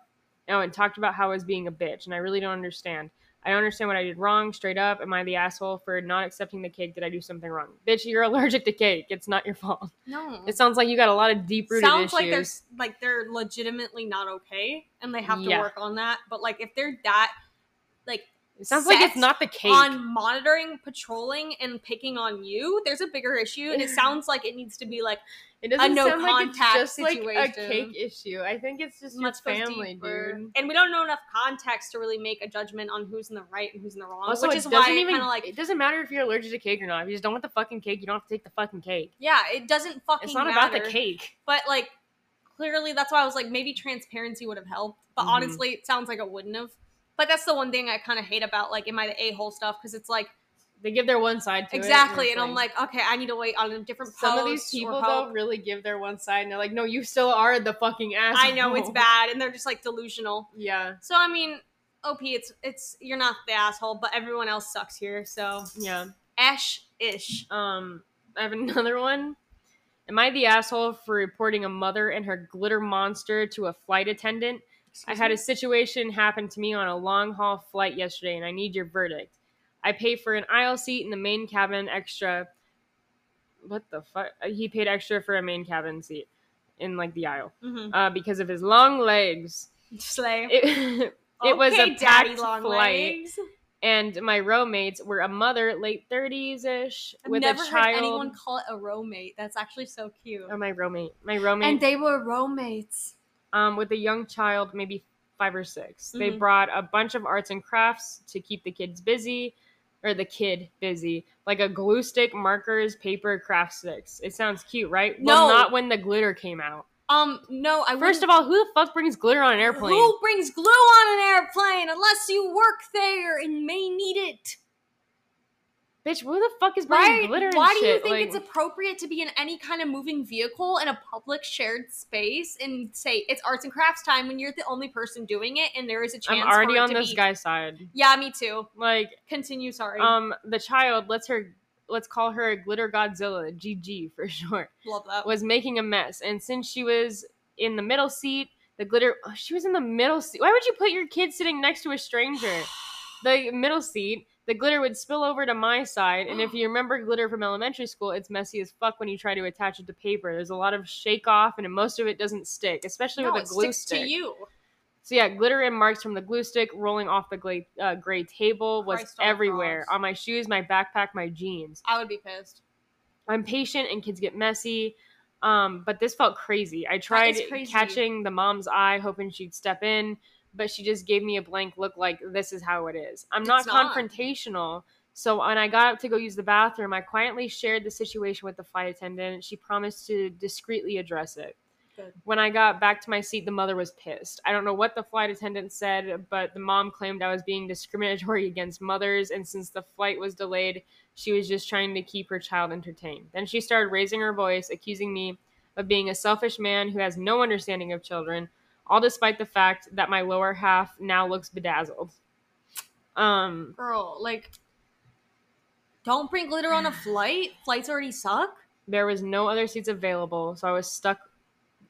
oh, and talked about how I was being a bitch, and I really don't understand. I don't understand what I did wrong. Straight up, am I the asshole for not accepting the cake? Did I do something wrong? Bitch, you're allergic to cake. It's not your fault. No. It sounds like you got a lot of deep rooted issues. Sounds like they're like they're legitimately not okay, and they have to Yeah. work on that. But like, if they're that like it sounds like it's not the cake. on monitoring, patrolling, and picking on you, there's a bigger issue, and it (laughs) sounds like it needs to be like it doesn't no sound like it's just like a situation. cake issue. I think it's just much family, deeper. dude. And we don't know enough context to really make a judgment on who's in the right and who's in the wrong. Also, which it is doesn't why kind of like, it doesn't matter if you're allergic to cake or not. If you just don't want the fucking cake, you don't have to take the fucking cake. yeah, it doesn't fucking. It's not matter. about the cake. but like clearly that's why I was like maybe transparency would have helped, but Mhm. honestly, it sounds like it wouldn't have. But that's the one thing I kind of hate about like am I the a hole stuff because it's like They give their one side to it, exactly, it's and I'm like okay, I need to wait on a different. some of these people though really give their one side, and they're like, "No, you still are the fucking asshole." I know it's bad, and they're just like delusional. Yeah, So I mean, op, it's it's you're not the asshole, but everyone else sucks here. So yeah. ash ish. Um, I have (laughs) another one. Am I the asshole for reporting a mother and her glitter monster to a flight attendant? I had a situation happen to me on a long haul flight yesterday, and I need your verdict. I paid for an aisle seat in the main cabin extra. What the fuck? Uh, He paid extra for a main cabin seat in like the aisle mm-hmm. uh, because of his long legs. Slay. It, (laughs) it was a Okay, daddy packed long flight, legs. and my roommates were a mother, late thirties ish, with never a child. heard anyone call it a roommate. That's actually so cute. Oh, my roommate, my roommate, and they were roommates. um, with a young child, maybe five or 6 They Mhm. brought a bunch of arts and crafts to keep the kids busy, or the kid busy, like a glue stick, markers, paper, craft sticks. It sounds cute, right? Well, No. not when the glitter came out. Um, no, I First of all, who the fuck brings glitter on an airplane? Who brings glue on an airplane unless you work there and may need it? Bitch, who the fuck is bringing Right? glitter and Why do you shit? think Like- it's appropriate to be in any kind of moving vehicle in a public shared space and say it's arts and crafts time when you're the only person doing it and there is a chance I'm already on this be- guy's side. Yeah, me too. Like, Continue. Sorry. um, the child, let's her, let's call her a glitter Godzilla, GG for (laughs) short, Love that. was making a mess, and since she was in the middle seat, the glitter, oh, she was in the middle seat. Why would you put your kid sitting next to a stranger? (sighs) The middle seat, the glitter would spill over to my side, and if (gasps) you remember glitter from elementary school, it's messy as fuck when you try to attach it to paper. There's a lot of shake off, and most of it doesn't stick, especially no, with it a glue sticks stick. to you. So yeah, glitter and marks from the glue stick rolling off the gray, uh, gray table was Christ everywhere on my shoes, my backpack, my jeans. I would be pissed. I'm patient and kids get messy, um, but this felt crazy. I tried crazy. catching the mom's eye, hoping she'd step in, but she just gave me a blank look, like this is how it is. I'm not confrontational. So when I got up to go use the bathroom, I quietly shared the situation with the flight attendant. She promised to discreetly address it. Good. When I got back to my seat, the mother was pissed. I don't know what the flight attendant said, but the mom claimed I was being discriminatory (laughs) against mothers, and since the flight was delayed, she was just trying to keep her child entertained. Then she started raising her voice, accusing me of being a selfish man who has no understanding of children, all despite the fact that my lower half now looks bedazzled. Um, Girl, like Don't bring glitter on a (sighs) flight. Flights already suck. There was no other seats available, so I was stuck.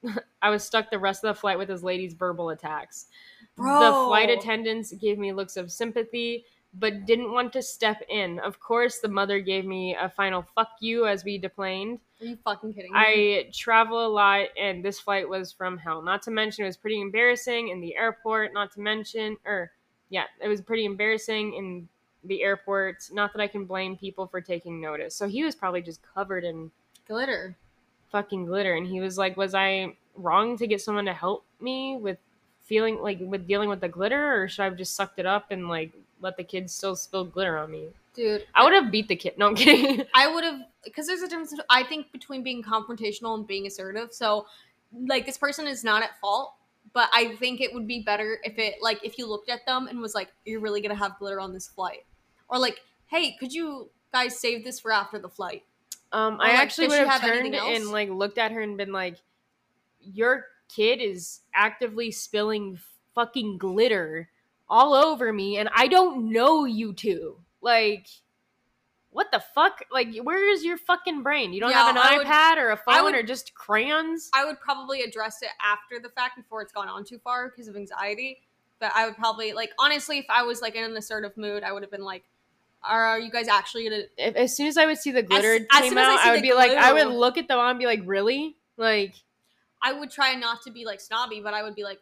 (laughs) I was stuck the rest of the flight with this lady's verbal attacks. Bro. The flight attendants gave me looks of sympathy, but didn't want to step in. Of course, the mother gave me a final fuck you as we deplaned. Are you fucking kidding me? I travel a lot, and this flight was from hell. Not to mention, it was pretty embarrassing in the airport. Not to mention, or yeah, it was pretty embarrassing in the airport. Not that I can blame people for taking notice. So he was probably just covered in glitter. fucking glitter, and he was like, "Was I wrong to get someone to help me with feeling like with dealing with the glitter, or should I have just sucked it up and like let the kids still spill glitter on me?" Dude, I would have beat the kid. No, I'm kidding. I would have because there's a difference. I think between being confrontational and being assertive. So, like, this person is not at fault, but I think it would be better if it like if you looked at them and was like, "You're really gonna have glitter on this flight," or like, "Hey, could you guys save this for after the flight?" Um, Or, I like, actually would have have turned and like looked at her and been like, "Your kid is actively spilling fucking glitter all over me, and I don't know you two. Like, what the fuck? Like, where is your fucking brain? You don't Yeah, have an I would- iPad or a phone would- or just crayons? I would probably address it after the fact before it's gone on too far because of anxiety. But I would probably like honestly, if I was like in an assertive mood, I would have been like, "Are you guys actually gonna?" If, as soon as I would see the glitter as came soon as I out, see I would the be like, I would look at them and be like, really? Like, I would try not to be like snobby, but I would be like,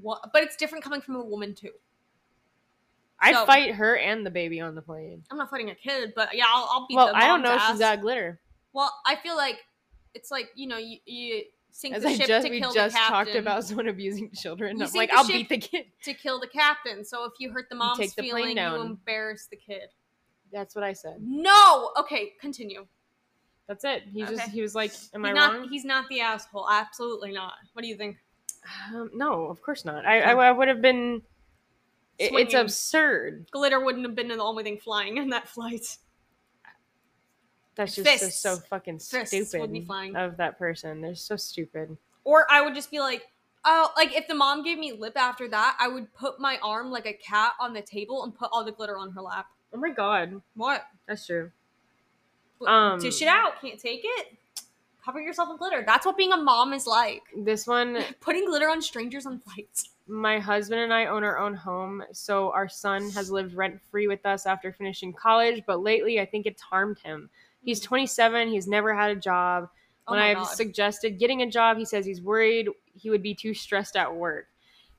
"What?" But it's different coming from a woman too. I So- fight her and the baby on the plane. I'm not fighting a kid, but yeah, I'll, I'll beat Well, I don't know if she's got glitter. Well, I feel like it's like you know you, you sink As the I ship just to we kill just the captain. talked about someone abusing children. You I'm like, I'll beat the kid. to kill the captain. So if you hurt the mom's take the plane feeling, down. you embarrass the kid. That's what I said. No. Okay, continue. That's it. He just he was like, "Am I not. wrong?" He's not the asshole. Absolutely not. What do you think? Um, no, of course not. I I, I would have been. It- it's absurd. Glitter wouldn't have been the only thing flying in that flight. That's just Fists. so fucking Fists would stupid be flying. of that person. They're so stupid. Or I would just be like, oh, like if the mom gave me lip after that, I would put my arm like a cat on the table and put all the glitter on her lap. Oh my god, What? that's true. Um, Dish it out. Can't take it. Cover yourself in glitter. That's what being a mom is like. This one, (laughs) Putting glitter on strangers on flights. my husband and I own our own home, so our son has lived rent free with us after finishing college. But lately, I think it's harmed him. He's hmm. 27. He's never had a job. Oh when my I've God. suggested getting a job, he says he's worried he would be too stressed at work.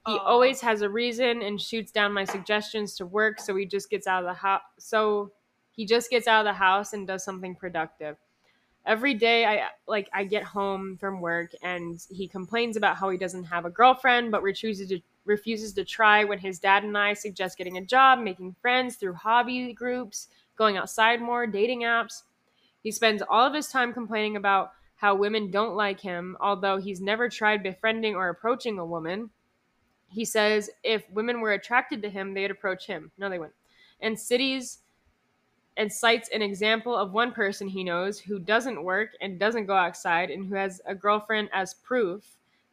He Aw. always has a reason and shoots down my suggestions to work, so he just gets out of the house. So he just gets out of the house and does something productive. Every day, I like I get home from work and he complains about how he doesn't have a girlfriend, but refuses to refuses to try when his dad and I suggest getting a job, making friends through hobby groups, going outside more, dating apps. He spends all of his time complaining about how women don't like him, although he's never tried befriending or approaching a woman. He says if women were attracted to him, they'd approach him. No, they wouldn't. And cities and cites an example of one person he knows who doesn't work and doesn't go outside and who has a girlfriend as proof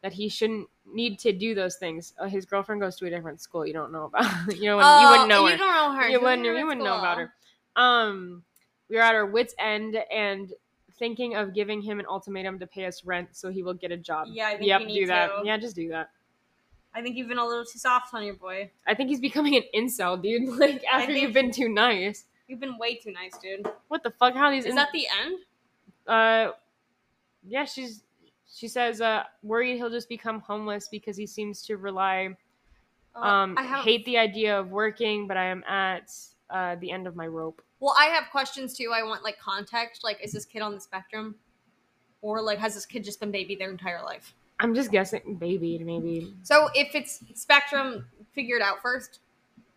that he shouldn't need to do those things. Uh, his girlfriend goes to a different school. You don't know about. (laughs) you know. you wouldn't know Oh, her You don't know her. you wouldn't you wouldn't know about her. Um, we are at our wits' end and thinking of giving him an ultimatum to pay us rent so he will get a job. Yeah, I think yep, you do that. to. Yeah, just do that. I think you've been a little too soft on your boy. I think he's becoming an incel, dude. (laughs) Like after you've been too nice. You've been way too nice, dude. What the fuck? How these? Is in- that the end? uh, yeah, she's. She says, uh, worried he'll just become homeless because he seems to rely. Uh, Um, I have. hate the idea of working, but I am at uh, the end of my rope. Well, I have questions too. I want like context. Like, is this kid on the spectrum, or like has this kid just been baby their entire life? I'm just guessing, baby, maybe. So if it's spectrum, figure it out first.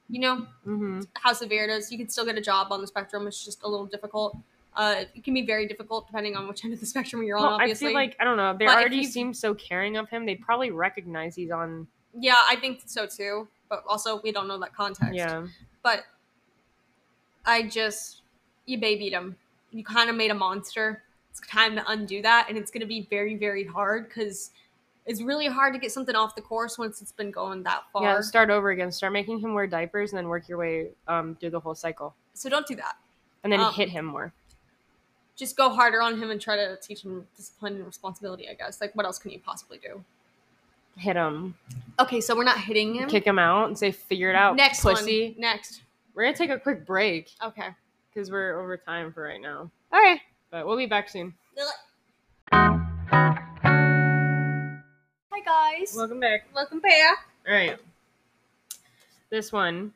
You know hmm how severe it is. You can still get a job on the spectrum. It's just a little difficult. Uh, it can be very difficult depending on which (laughs) end of the spectrum you're on. Well, I obviously, feel like I don't know. They But already you- seem so caring of him. They probably recognize he's on. yeah, I think so too. But also, we don't know that context. Yeah, But I just you babied him. You kind of made a monster. It's time to undo that, and it's going to be very, very hard because it's really hard to get something off the course once it's been going that far. yeah. Start over again. Start making him wear diapers and then work your way um through the whole cycle. So don't do that. and then Um, hit him more. Just go harder on him and try to teach him discipline and responsibility. I guess. Like, what else can you possibly do? Hit him, Okay, so we're not hitting him. kick him out, and say, "Figure it out, Next pussy." one. Next. We're gonna take a quick break Okay. because we're over time for right now, All right. but we'll be back soon. Guys. Welcome back. Welcome back. All right. This one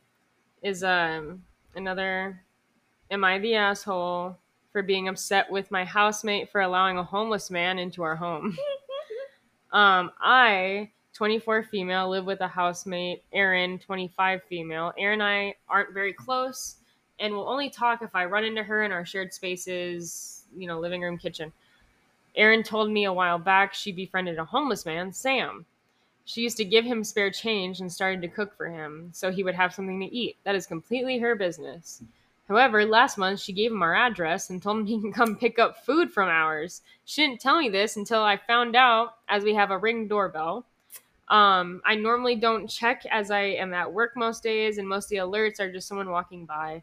is um another am I the asshole for being upset with my housemate for allowing a homeless man into our home? (laughs) um I 24 female live with a housemate, Erin 25 female. Erin and I aren't very close and will only talk if I run into her in our shared spaces, you know, living room, kitchen. Erin told me a while back she befriended a homeless man, Sam. She used to give him spare change and started to cook for him so he would have something to eat. That is completely her business. However, last month she gave him our address and told him he can come pick up food from ours. She didn't tell me this until I found out as we have a ring doorbell. Um, I normally don't check as I am at work most days, and most of the alerts are just someone walking by.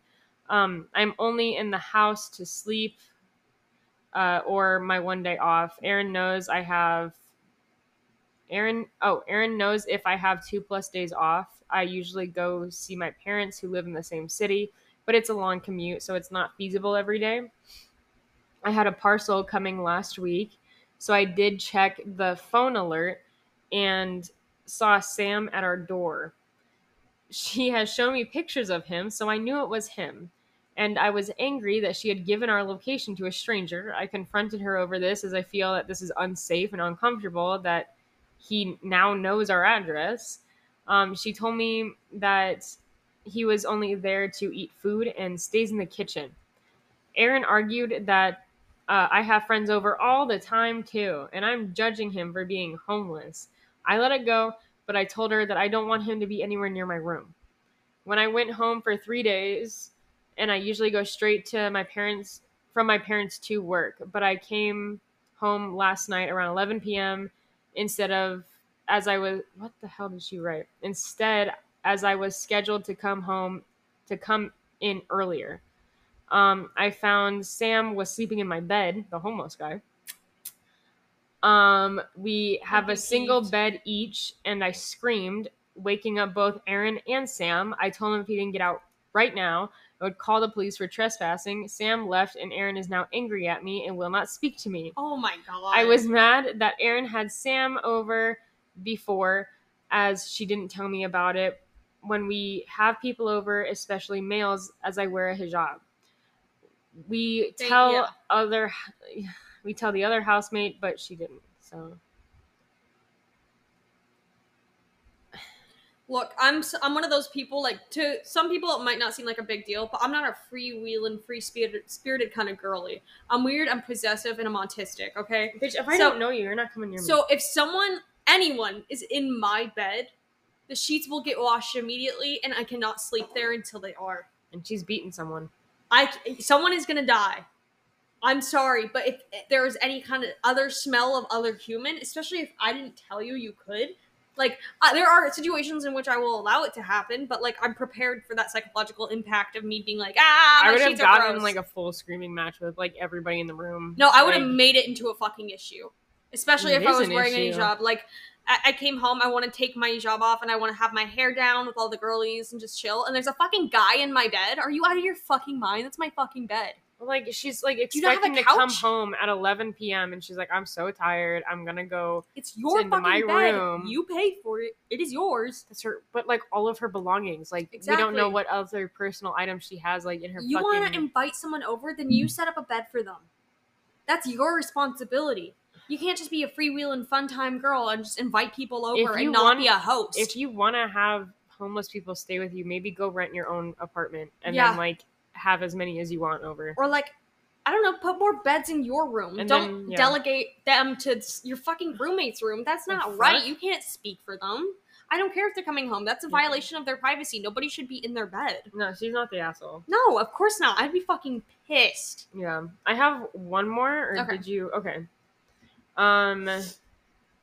Um, I'm only in the house to sleep uh, or my one day off. Erin knows I have Erin, oh, Erin knows if I have two plus days off, I usually go see my parents who live in the same city, but it's a long commute, so it's not feasible every day. I had a parcel coming last week, so I did check the phone alert and saw Sam at our door. She has shown me pictures of him, so I knew it was him. And I was angry that she had given our location to a stranger. I confronted her over this as I feel that this is unsafe and uncomfortable that he now knows our address. Um, she told me that he was only there to eat food and stays in the kitchen. Erin argued that uh, I have friends over all the time too, and I'm judging him for being homeless. I let it go, but I told her that I don't want him to be anywhere near my room. When I went home for three days, and I usually go straight to my parents from my parents to work, but I came home last night around 11 p.m instead of as I was what the hell did she write? Instead, as I was scheduled to come home to come in earlier. Um, I found Sam was sleeping in my bed, the homeless guy. Um, we have a single bed each, and I screamed, waking up both Erin and Sam. I told him if he didn't get out right now, I would call the police for trespassing. Sam left, and Erin is now angry at me and will not speak to me. Oh my god. I was mad that Erin had Sam over before, as she didn't tell me about it. When we have people over, especially males, as I wear a hijab, we They- tell yeah. other, (sighs) we tell the other housemate, but she didn't. So Look, I'm I'm one of those people. Like to some people, it might not seem like a big deal, but I'm not a freewheeling, free spirited, spirited kind of girly. I'm weird. I'm possessive, and I'm autistic. Okay. bitch, if I So- don't know you, you're not coming near me. So if someone, anyone, is in my bed, the sheets will get washed immediately, and I cannot sleep there until they are. and she's beating someone. I someone is gonna die. I'm sorry, but if there is any kind of other smell of other human, especially if I didn't tell you you could, like uh, there are situations in which I will allow it to happen, but like I'm prepared for that psychological impact of me being like, ah, I would have gotten gross. like a full screaming match with like everybody in the room. No, I would have Like, made it into a fucking issue. Especially if I was wearing issue. a hijab. Like, I, I came home, I want to take my hijab off, and I want to have my hair down with all the girlies and just chill. And there's a fucking guy in my bed. Are you out of your fucking mind? That's my fucking bed. Like she's like expecting to come home at 11 p.m. and she's like, "I'm so tired. I'm gonna go." It's your into fucking my bed. room. You paid for it. It is yours. That's her, but like all of her belongings. Like we don't know what other personal items she has like in her. You fucking... want to invite someone over, then you set up a bed for them. That's your responsibility. You can't just be a freewheeling fun time girl and just invite people over and not want- be a host. If you want to have homeless people stay with you, maybe go rent your own apartment and Yeah. then like have as many as you want over. or like I don't know, put more beds in your room. And don't then, yeah. delegate them to your fucking roommate's room. That's The not fuck? right. You can't speak for them. I don't care if they're coming home. That's a violation of their privacy. Nobody should be in their bed. No, she's not the asshole. No, of course not. I'd be fucking pissed. Yeah, I have one more. Or Okay. did you? Okay. Um.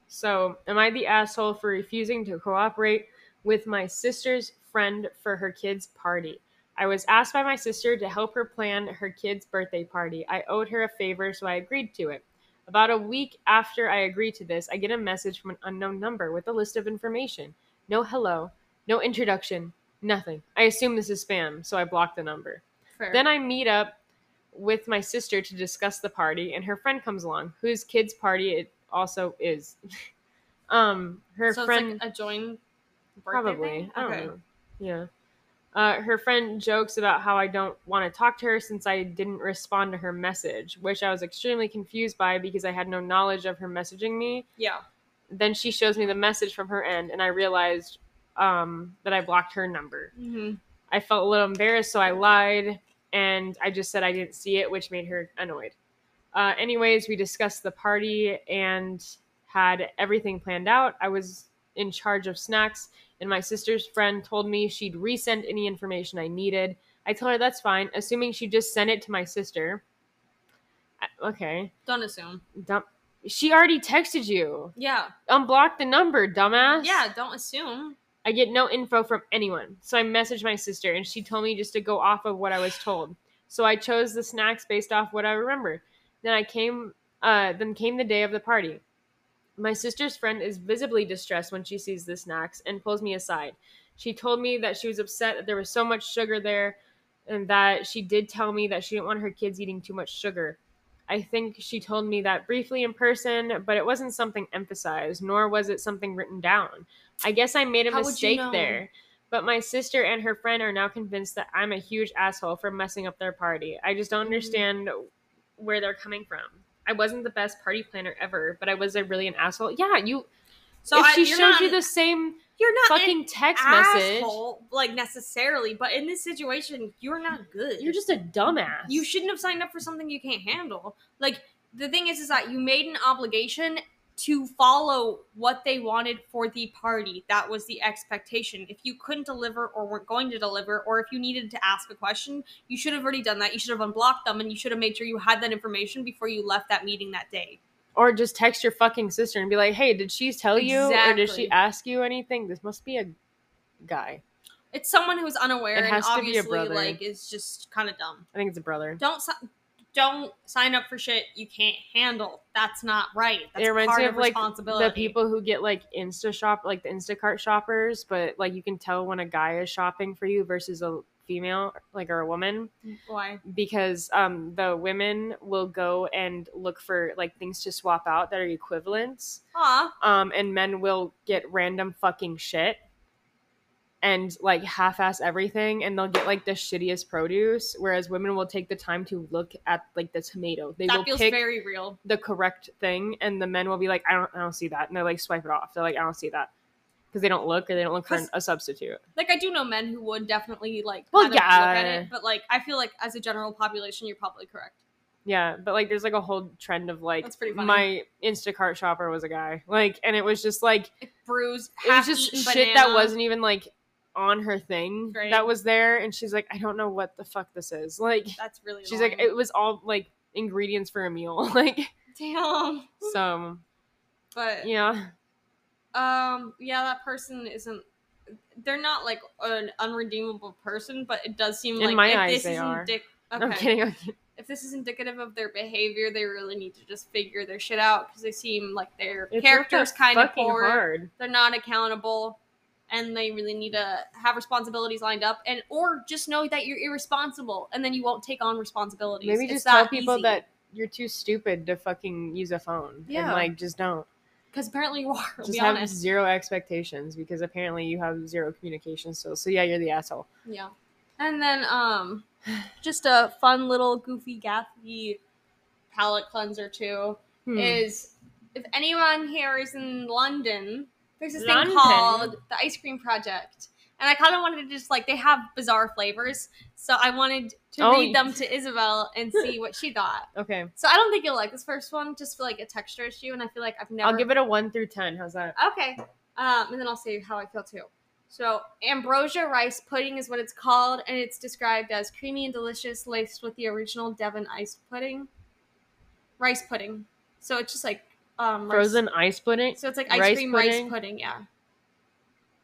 So, am I the asshole for refusing to cooperate with my sister's friend for her kid's party? I was asked by my sister to help her plan her kid's birthday party. I owed her a favor, so I agreed to it. About a week after I agreed to this, I get a message from an unknown number with a list of information. No hello, no introduction, nothing. I assume this is spam, so I block the number. Fair. Then I meet up with my sister to discuss the party, and her friend comes along, whose kid's party it also is. (laughs) um, her so friend it's like a joint probably. thing? I don't Okay. know. Yeah. Uh, her friend jokes about how I don't want to talk to her since I didn't respond to her message, which I was extremely confused by because I had no knowledge of her messaging me. Yeah. Then she shows me the message from her end, and I realized um, that I blocked her number. Mm-hmm. I felt a little embarrassed, so I lied and I just said I didn't see it, which made her annoyed. Uh, anyways, we discussed the party and had everything planned out. I was in charge of snacks, and my sister's friend told me she'd resend any information I needed. I told her that's fine, assuming she just sent it to my sister. I- Okay, Don't assume. dumb. She already texted you. Yeah. Unblock the number, dumbass. Yeah. Don't assume. I get no info from anyone. So I messaged my sister and she told me just to go off of what I was told. So I chose the snacks based off what I remember. Then I came uh then came the day of the party. My sister's friend is visibly distressed when she sees the snacks and pulls me aside. She told me that she was upset that there was so much sugar there and that she did tell me that she didn't want her kids eating too much sugar. I think she told me that briefly in person, but it wasn't something emphasized, nor was it something written down. I guess I made a How would you mistake know? there. But my sister and her friend are now convinced that I'm a huge asshole for messing up their party. I just don't mm. understand where they're coming from. I wasn't the best party planner ever, but I was a really an asshole. Yeah, you. So if I, she showed not, you the same you're not fucking an text message, like necessarily, but in this situation, you're not good. you're just a dumbass. you shouldn't have signed up for something you can't handle. Like the thing is, is that you made an obligation to follow what they wanted for the party. That was the expectation. If you couldn't deliver or weren't going to deliver, or if you needed to ask a question, you should have already done that. You should have unblocked them and you should have made sure you had that information before you left that meeting that day. or just text your fucking sister and be like, "Hey, did she tell you, or did she ask you anything?" This must be a guy. It's someone who's unaware It and has to be a obviously brother. like is just kind of dumb. I think it's a brother. Don't don't sign up for shit you can't handle. That's not right. That's it reminds part me of of like responsibility. the people who get like Insta shop, like the Instacart shoppers, but like you can tell when a guy is shopping for you versus a female, like or a woman, Why? because um the women will go and look for like things to swap out that are equivalents, Aw. um, and men will get random fucking shit and like half-ass everything and they'll get like the shittiest produce whereas women will take the time to look at like the tomato they that will feels pick very real. the correct thing and the men will be like i don't i don't see that and they like swipe it off they're like i don't see that because they don't look or they don't look for a substitute Like I do know men who would definitely like Well, of look at yeah. it, but like I feel like as a general population, you're probably correct. yeah but like there's like a whole trend of like That's pretty funny. my instacart shopper was a guy like and it was just like It bruised. it was just shit that wasn't even like on her thing Right. that was there and she's like i don't know what the fuck this is like That's really. she's like it was all like ingredients for a meal (laughs) like damn. so But yeah um, yeah, that person isn't. They're not like an unredeemable person, but it does seem In like my if eyes, this they is are. indic- i'm kidding I'm kidding. if this is indicative of their behavior, they really need to just figure their shit out because they seem like their It's character's kind of poor. hard They're not accountable, and they really need to have responsibilities lined up, and or just know that you're irresponsible, and then you won't take on responsibilities. Maybe It's just tell people easy. that you're too stupid to fucking use a phone. And like just don't. because apparently you are. Just have honest. zero expectations because apparently you have zero communication skills. So yeah, you're the asshole. Yeah. And then um (sighs) just a fun little goofy gaffy palate cleanser too Hmm. is if anyone here is in London, there's this London? thing called the Ice Cream Project. And I kind of wanted to just like they have bizarre flavors, so I wanted to Oh, read them to Isabel and see (laughs) what she thought. okay. So I don't think you'll like this first one, just for like a texture issue, and I feel like I've never. I'll give it a one through ten. How's that? Okay. Um, and then I'll say how I feel too. So, ambrosia rice pudding is what it's called, and it's described as creamy and delicious, laced with the original Devon ice pudding. Rice pudding. So it's just like um Frozen ice pudding. So it's like ice rice cream pudding? rice pudding, yeah.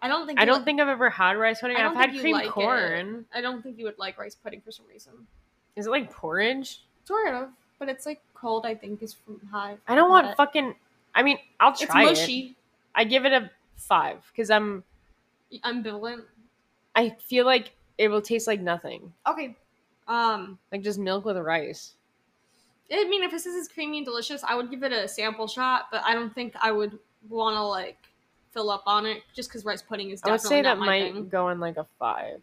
I don't think I don't would- think I've ever had rice pudding. I've had cream like it. corn. I don't think you would like rice pudding for some reason. Is it like porridge? Sort of, but it's like cold. I think is from high. I don't want But fucking. I mean, I'll It's try it. mushy. I give it a five because I'm. Ambivalent. I feel like it will taste like nothing, Okay. Um, like just milk with rice. I mean, if this is creamy and delicious, I would give it a sample shot, but I don't think I would want to like fill up on it just because rice pudding is I would say that might thing. go in like a five.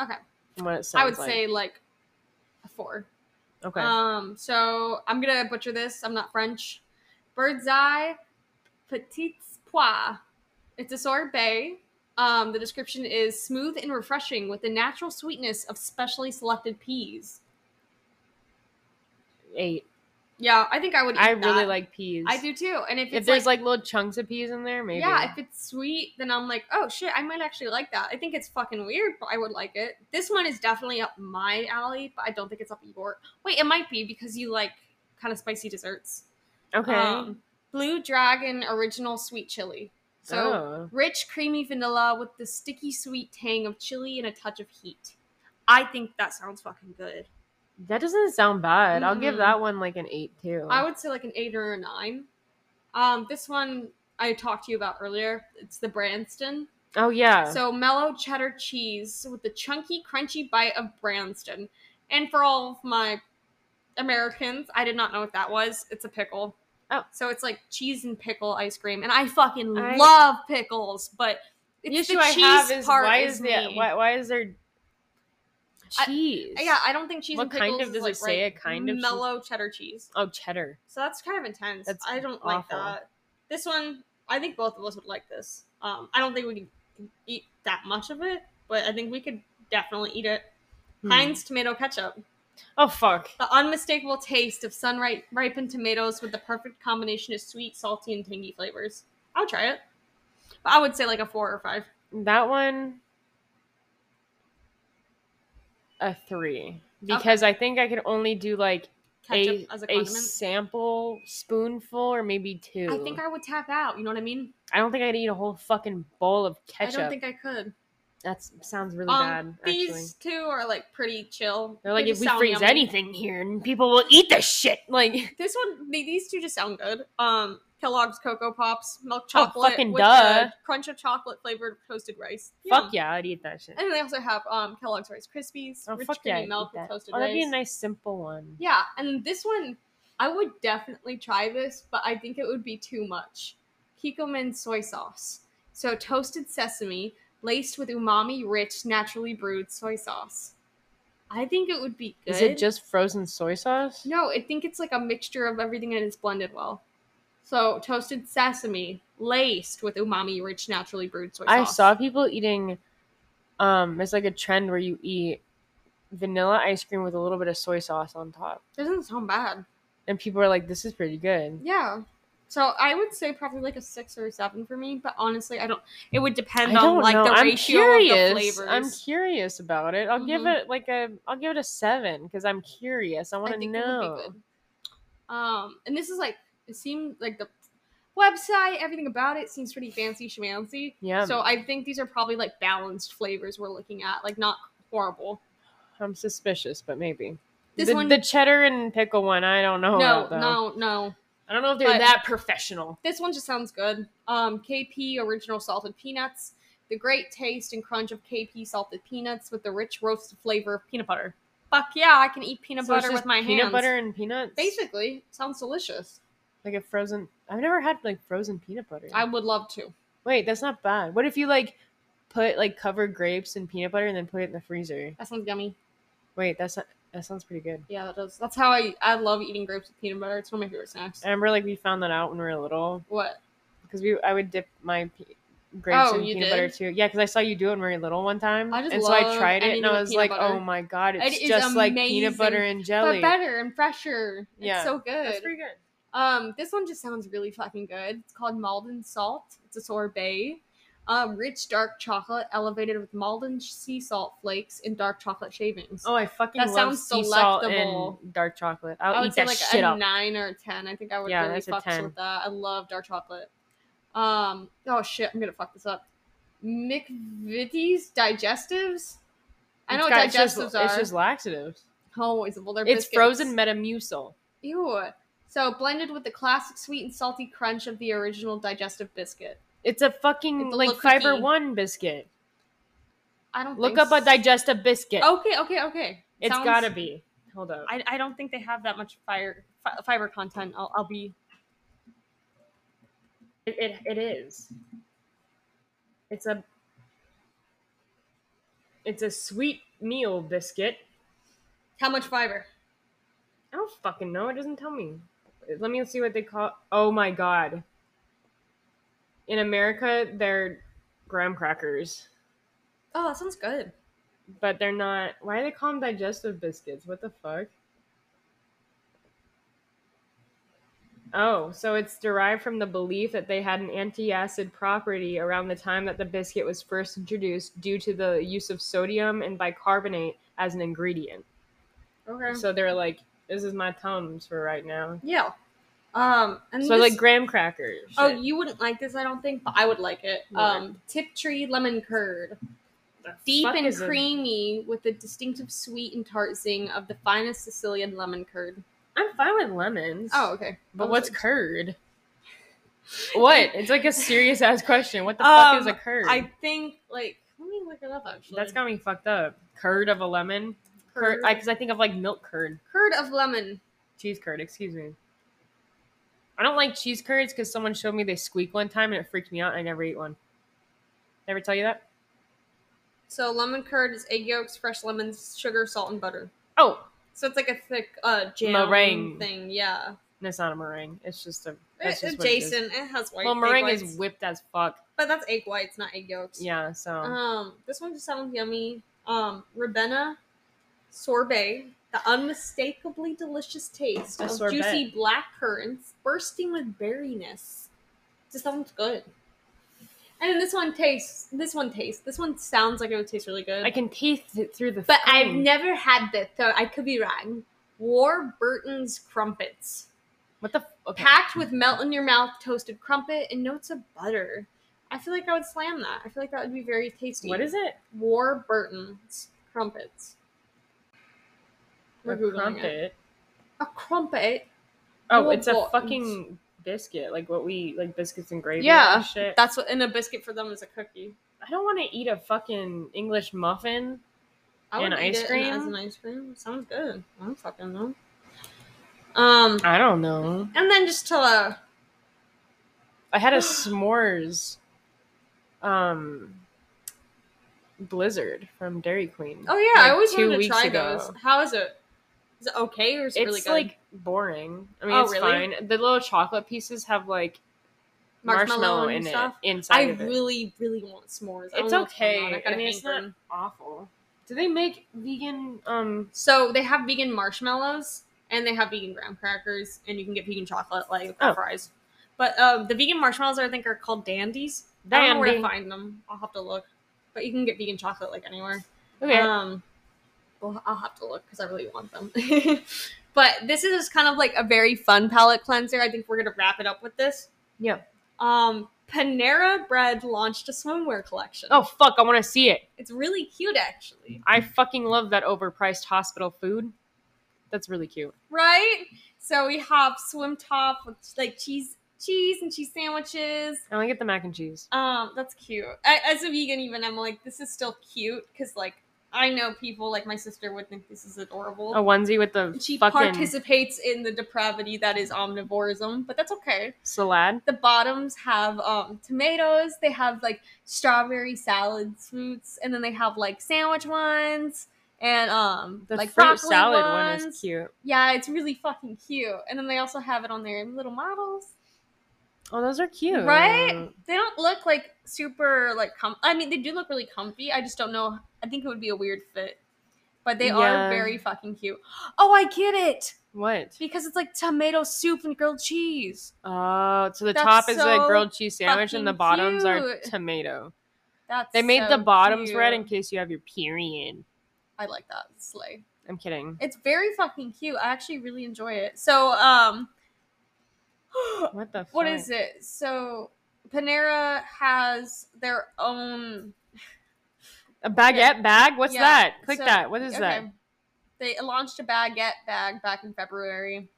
Okay. From what it sounds I would like. say like a four. okay. Um, so I'm gonna butcher this. I'm not French. Birds Eye petits pois. It's a sorbet. Um, the description is smooth and refreshing with the natural sweetness of specially selected peas. Eight. Yeah, I think I would. Eat I really like peas. I do too. And if If there's like, little chunks of peas in there, maybe. Yeah, if it's sweet, then I'm like, oh shit, I might actually like that. I think it's fucking weird, but I would like it. This one is definitely up my alley, but I don't think it's up your. Wait, it might be because you like kind of spicy desserts. okay. Um, Blue Dragon Original Sweet Chili. So Oh. rich, creamy vanilla with the sticky sweet tang of chili and a touch of heat. I think that sounds fucking good. That doesn't sound bad. I'll give that one like an eight too. I would say like an eight or a nine. Um, this one I talked to you about earlier. It's the Branston. oh yeah. So mellow cheddar cheese with the chunky, crunchy bite of Branston. And for all of my Americans, I did not know what that was. It's a pickle. Oh. So it's like cheese and pickle ice cream. And I fucking I- love pickles, but the it's issue the I cheese have is part why is is the why, why is there I- cheese? Yeah, I don't think cheese What kind of- does it like, say right. a kind of mellow cheddar cheese. oh cheddar. So that's kind of intense. That's I don't like that. This one, I think both of us would like this. Um, I don't think we can eat that much of it, but I think we could definitely eat it. Hmm. Heinz tomato ketchup. Oh fuck. The unmistakable taste of sun ripened tomatoes with the perfect combination of sweet, salty, and tangy flavors. I'll try it. But I would say like a four or five. That one a three. Because I think I could only do like a, as a a sample spoonful or maybe two. I think I would tap out. You know what I mean? I don't think I'd eat a whole fucking bowl of ketchup. I don't think I could. that sounds really Um, bad. Actually, these two are like pretty chill. they're like, They if we freeze yummy. anything here, and people will eat this shit. Like, This one, they- these two just sound good. Um, Kellogg's Cocoa Pops, milk Oh, chocolate fucking with duh. crunch of chocolate flavored toasted rice. fuck yeah, I'd eat that shit. And then they also have um Kellogg's Rice Krispies, Oh rich fuck creamy yeah, milk with toasted Oh, that'd be a nice simple one. Yeah, and this one, I would definitely try this, but I think it would be too much. Kikkoman soy sauce. So toasted sesame laced with umami rich, naturally brewed soy sauce. I think it would be good. Is it just frozen soy sauce? No, I think it's like a mixture of everything and it's blended well. So toasted sesame laced with umami rich, naturally brewed soy sauce. I saw people eating. Um, it's like a trend where you eat vanilla ice cream with a little bit of soy sauce on top, Doesn't sound bad. and people are like, "This is pretty good." Yeah. So I would say probably like a six or a seven for me, but honestly, I don't. It would depend on like know. the I'm ratio curious. of the flavors. I'm curious about it. I'll give Mhm. it like a. I'll give it a seven because I'm curious. I wanna know. it would be good. Um, and this is like it seemed like the website, everything about it seems pretty fancy schmancy. Yeah. So I think these are probably like balanced flavors we're looking at, like not horrible. I'm suspicious, but maybe. This the, one- the cheddar and pickle one, I don't know. no, about, no, no. I don't know if they're But- that professional. This one just sounds good. Um, KP original salted peanuts. The great taste and crunch of KP salted peanuts with the rich roasted flavor of peanut butter. Fuck yeah, I can eat peanut So butter with my peanut hands. Peanut butter and peanuts. Basically, sounds delicious. Like a frozen. I've never had like frozen peanut butter. I would love to. Wait, that's not bad. What if you like put like covered grapes in peanut butter and then put it in the freezer? That sounds yummy. Wait, that's not, that sounds pretty good. Yeah, that does. That's how I I love eating grapes with peanut butter. It's one of my favorite snacks. I remember like we found that out when we were little What? because we I would dip my pe- grapes Oh, peanut butter too. Yeah, because I saw you do it when we were little one time, I just and so I tried it and I was like, butter. oh my god, it's It just like peanut butter and jelly. But better and fresher. Yeah, It's so good. That's pretty good. Um, this one just sounds really fucking good. It's called Maldon Salt. It's a sorbet. Um, rich dark chocolate elevated with Maldon sea salt flakes and dark chocolate shavings. Oh, I fucking That love sounds sea salt delectable. and dark chocolate. I'll I would eat say that like shit a up. nine or a ten. I think I would Yeah, really fuck with that. I love dark chocolate. Um, oh shit, I'm gonna fuck this up. McVitie's digestives. I know It's what got- it's just- digestives are. It's just laxatives. oh, it's well, they're It's frozen Metamucil. Ew. So blended with the classic sweet and salty crunch of the original digestive biscuit. It's a fucking It's a like little fiber cookie. one biscuit. I don't Look think up a s- digestive biscuit. Okay, okay, okay. it's Sounds- gotta be. Hold up. I, I don't think they have that much fire fi- fiber content. I'll, I'll be It, it, it is. It's a it's a sweet meal biscuit. how much fiber? I don't fucking know. It doesn't tell me. Let me see what they call. Oh my god. In America, they're graham crackers, Oh, that sounds good. but they're not. Why do they call them digestive biscuits? What the fuck? Oh, so it's derived from the belief that they had an anti-acid property around the time that the biscuit was first introduced due to the use of sodium and bicarbonate as an ingredient. Okay. So they're like, this is my tums for right now. yeah. Um. And So this- like graham crackers. Oh, you wouldn't like this, I don't think, but I would like it. What? Um, Tiptree lemon curd, The deep and creamy with the distinctive sweet and tart zing of the finest Sicilian lemon curd. I'm fine with lemons. Oh, okay. but what's like- curd? What? It's like a (laughs) serious ass question. What the fuck is a Um, curd? I think like let me look it up actually. That's got me fucked up. Curd of a lemon. Curd, because I, think of like milk curd, curd of lemon. cheese curd. Excuse me. I don't like cheese curds because someone showed me they squeak one time and it freaked me out. and I never eat one. Never tell you that? So lemon curd is egg yolks, fresh lemons, sugar, salt, and butter. Oh, So it's like a thick uh jam Meringue. thing. Yeah. and it's not a meringue. It's just a. It, That's just what it. It, has white. Well, meringue is whipped as fuck. but that's egg whites, not egg yolks. Yeah. So Um, this one just sounds yummy. Um, Ribena sorbet, the unmistakably delicious taste A of sorbet. juicy black currants bursting with berryness. This sounds good. And then this one tastes. This one tastes. This one sounds like it would taste really good. I can taste it through the. but I've never had this, so I could be wrong. Warburton's crumpets, What the? f- Okay. packed with melt in your mouth toasted crumpet and notes of butter. I feel like I would slam that. I feel like that would be very tasty. What is it? Warburton's crumpets. We're a Googling it. crumpet. A crumpet. Oh, it's a fucking biscuit, like what we like biscuits and gravy. Yeah, and shit. That's what. And a biscuit for them is a cookie. I don't want to eat a fucking English muffin. I And eat ice it cream? as an ice cream. Sounds good. I don't fucking know. Um, I don't know. and then just to uh, I had a (gasps) s'mores, um, blizzard from Dairy Queen. oh yeah, I always wanted to try ago. those. How is it? Is it okay or is it It's really good? like boring. I mean, Oh, it's really? fine. The little chocolate pieces have like Marshmallow and in stuff? it inside I of it. really, really want s'mores. I don't it's know what's going okay. on. I, mean, it's not awful. Do they make vegan? Um, So they have vegan marshmallows and they have vegan graham crackers and you can get vegan chocolate like Oh. fries. But um, the vegan marshmallows I think are called dandies. I don't know where to Dandy. find them. I'll have to look. But you can get vegan chocolate like anywhere. okay. Um, well, I'll have to look because I really want them. (laughs) but this is kind of like a very fun palate cleanser. I think we're gonna wrap it up with this. Yeah. Um, Panera Bread launched a swimwear collection. oh fuck! I want to see it. it's really cute actually. I fucking love that overpriced hospital food. That's really cute. right? So we have swim top with like cheese, cheese and cheese sandwiches. I want to get the mac and cheese. Um, that's cute. I, as a vegan, even I'm like, this is still cute because like I know people like my sister would think this is adorable. A onesie with the she fucking participates in the depravity that is omnivorism, but that's okay. salad. The bottoms have um, tomatoes. They have like strawberry salad fruits, and then they have like sandwich ones and um The like fruit salad ones. one is cute. Yeah, it's really fucking cute. And then they also have it on their little models. Oh, those are cute. Right? They don't look like super like com I mean, they do look really comfy. I just don't know. I think it would be a weird fit. But they Yeah. are very fucking cute. Oh, I get it. What? Because it's like tomato soup and grilled cheese. Oh, so the That's top is a grilled cheese sandwich and the bottoms are tomato. That's They made so the bottoms cute. red in case you have your period. I like that. Slay. I'm kidding. It's very fucking cute. I actually really enjoy it. So, um (gasps) What the fuck? what is it? So Panera has their own. A baguette bag? What's Yeah, that? Click so- that. What is that? They launched a baguette bag back in February.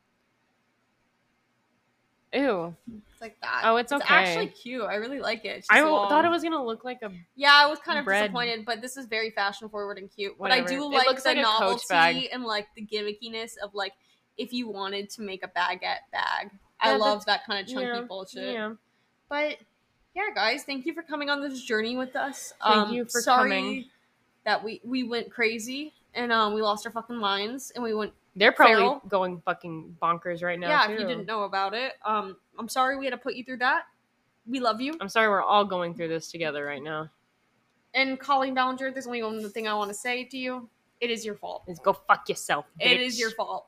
Ew. It's like that. Oh, it's It's actually cute. I really like it. I thought it was gonna look like a. Yeah, I was kind of bread. disappointed, but this is very fashion forward and cute. But I do It like looks the like novelty and like the gimmickiness of like if you wanted to make a baguette bag. I love that kind of chunky yeah, bullshit. Yeah. But yeah, guys, thank you for coming on this journey with us. Thank um, you for sorry coming. That we we went crazy and um we lost our fucking minds and we went They're probably Feral. going fucking bonkers right now. yeah. If you didn't know about it, um, I'm sorry we had to put you through that. We love you. I'm sorry, we're all going through this together right now. And Colleen Ballinger, there's only one thing I want to say to you. It is your fault. Is go fuck yourself. It is your fault.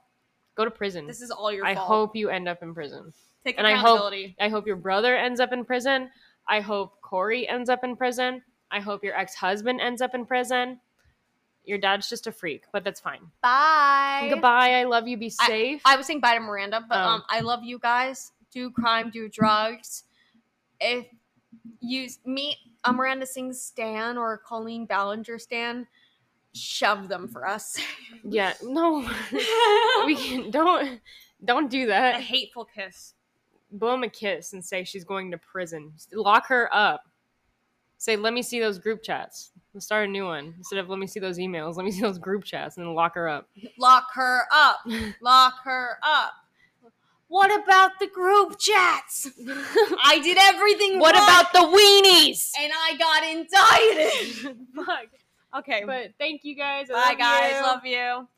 Go to prison. This is all your fault. I fault. hope you end up in prison. Take and I hope- I hope your brother ends up in prison. I hope Corey ends up in prison. I hope your ex husband ends up in prison. Your dad's just a freak, but that's fine. Bye. Goodbye. I love you. Be safe. I was saying bye to Miranda, but Oh. um, I love you guys. Do crime, do drugs. If you meet a Miranda Sings Stan or a Colleen Ballinger Stan, shove them for us. yeah. No. (laughs) we can, don't don't do that. a hateful kiss. Blow him a kiss and say she's going to prison. Lock her up. Say, let me see those group chats. Let's start a new one instead of let me see those emails. Let me see those group chats and then lock her up. Lock her up. (laughs) Lock her up. What about the group chats? (laughs) I did everything what about the weenies? and I got indicted. (laughs) Fuck. okay. But thank you guys. I Bye love guys. you. Love you.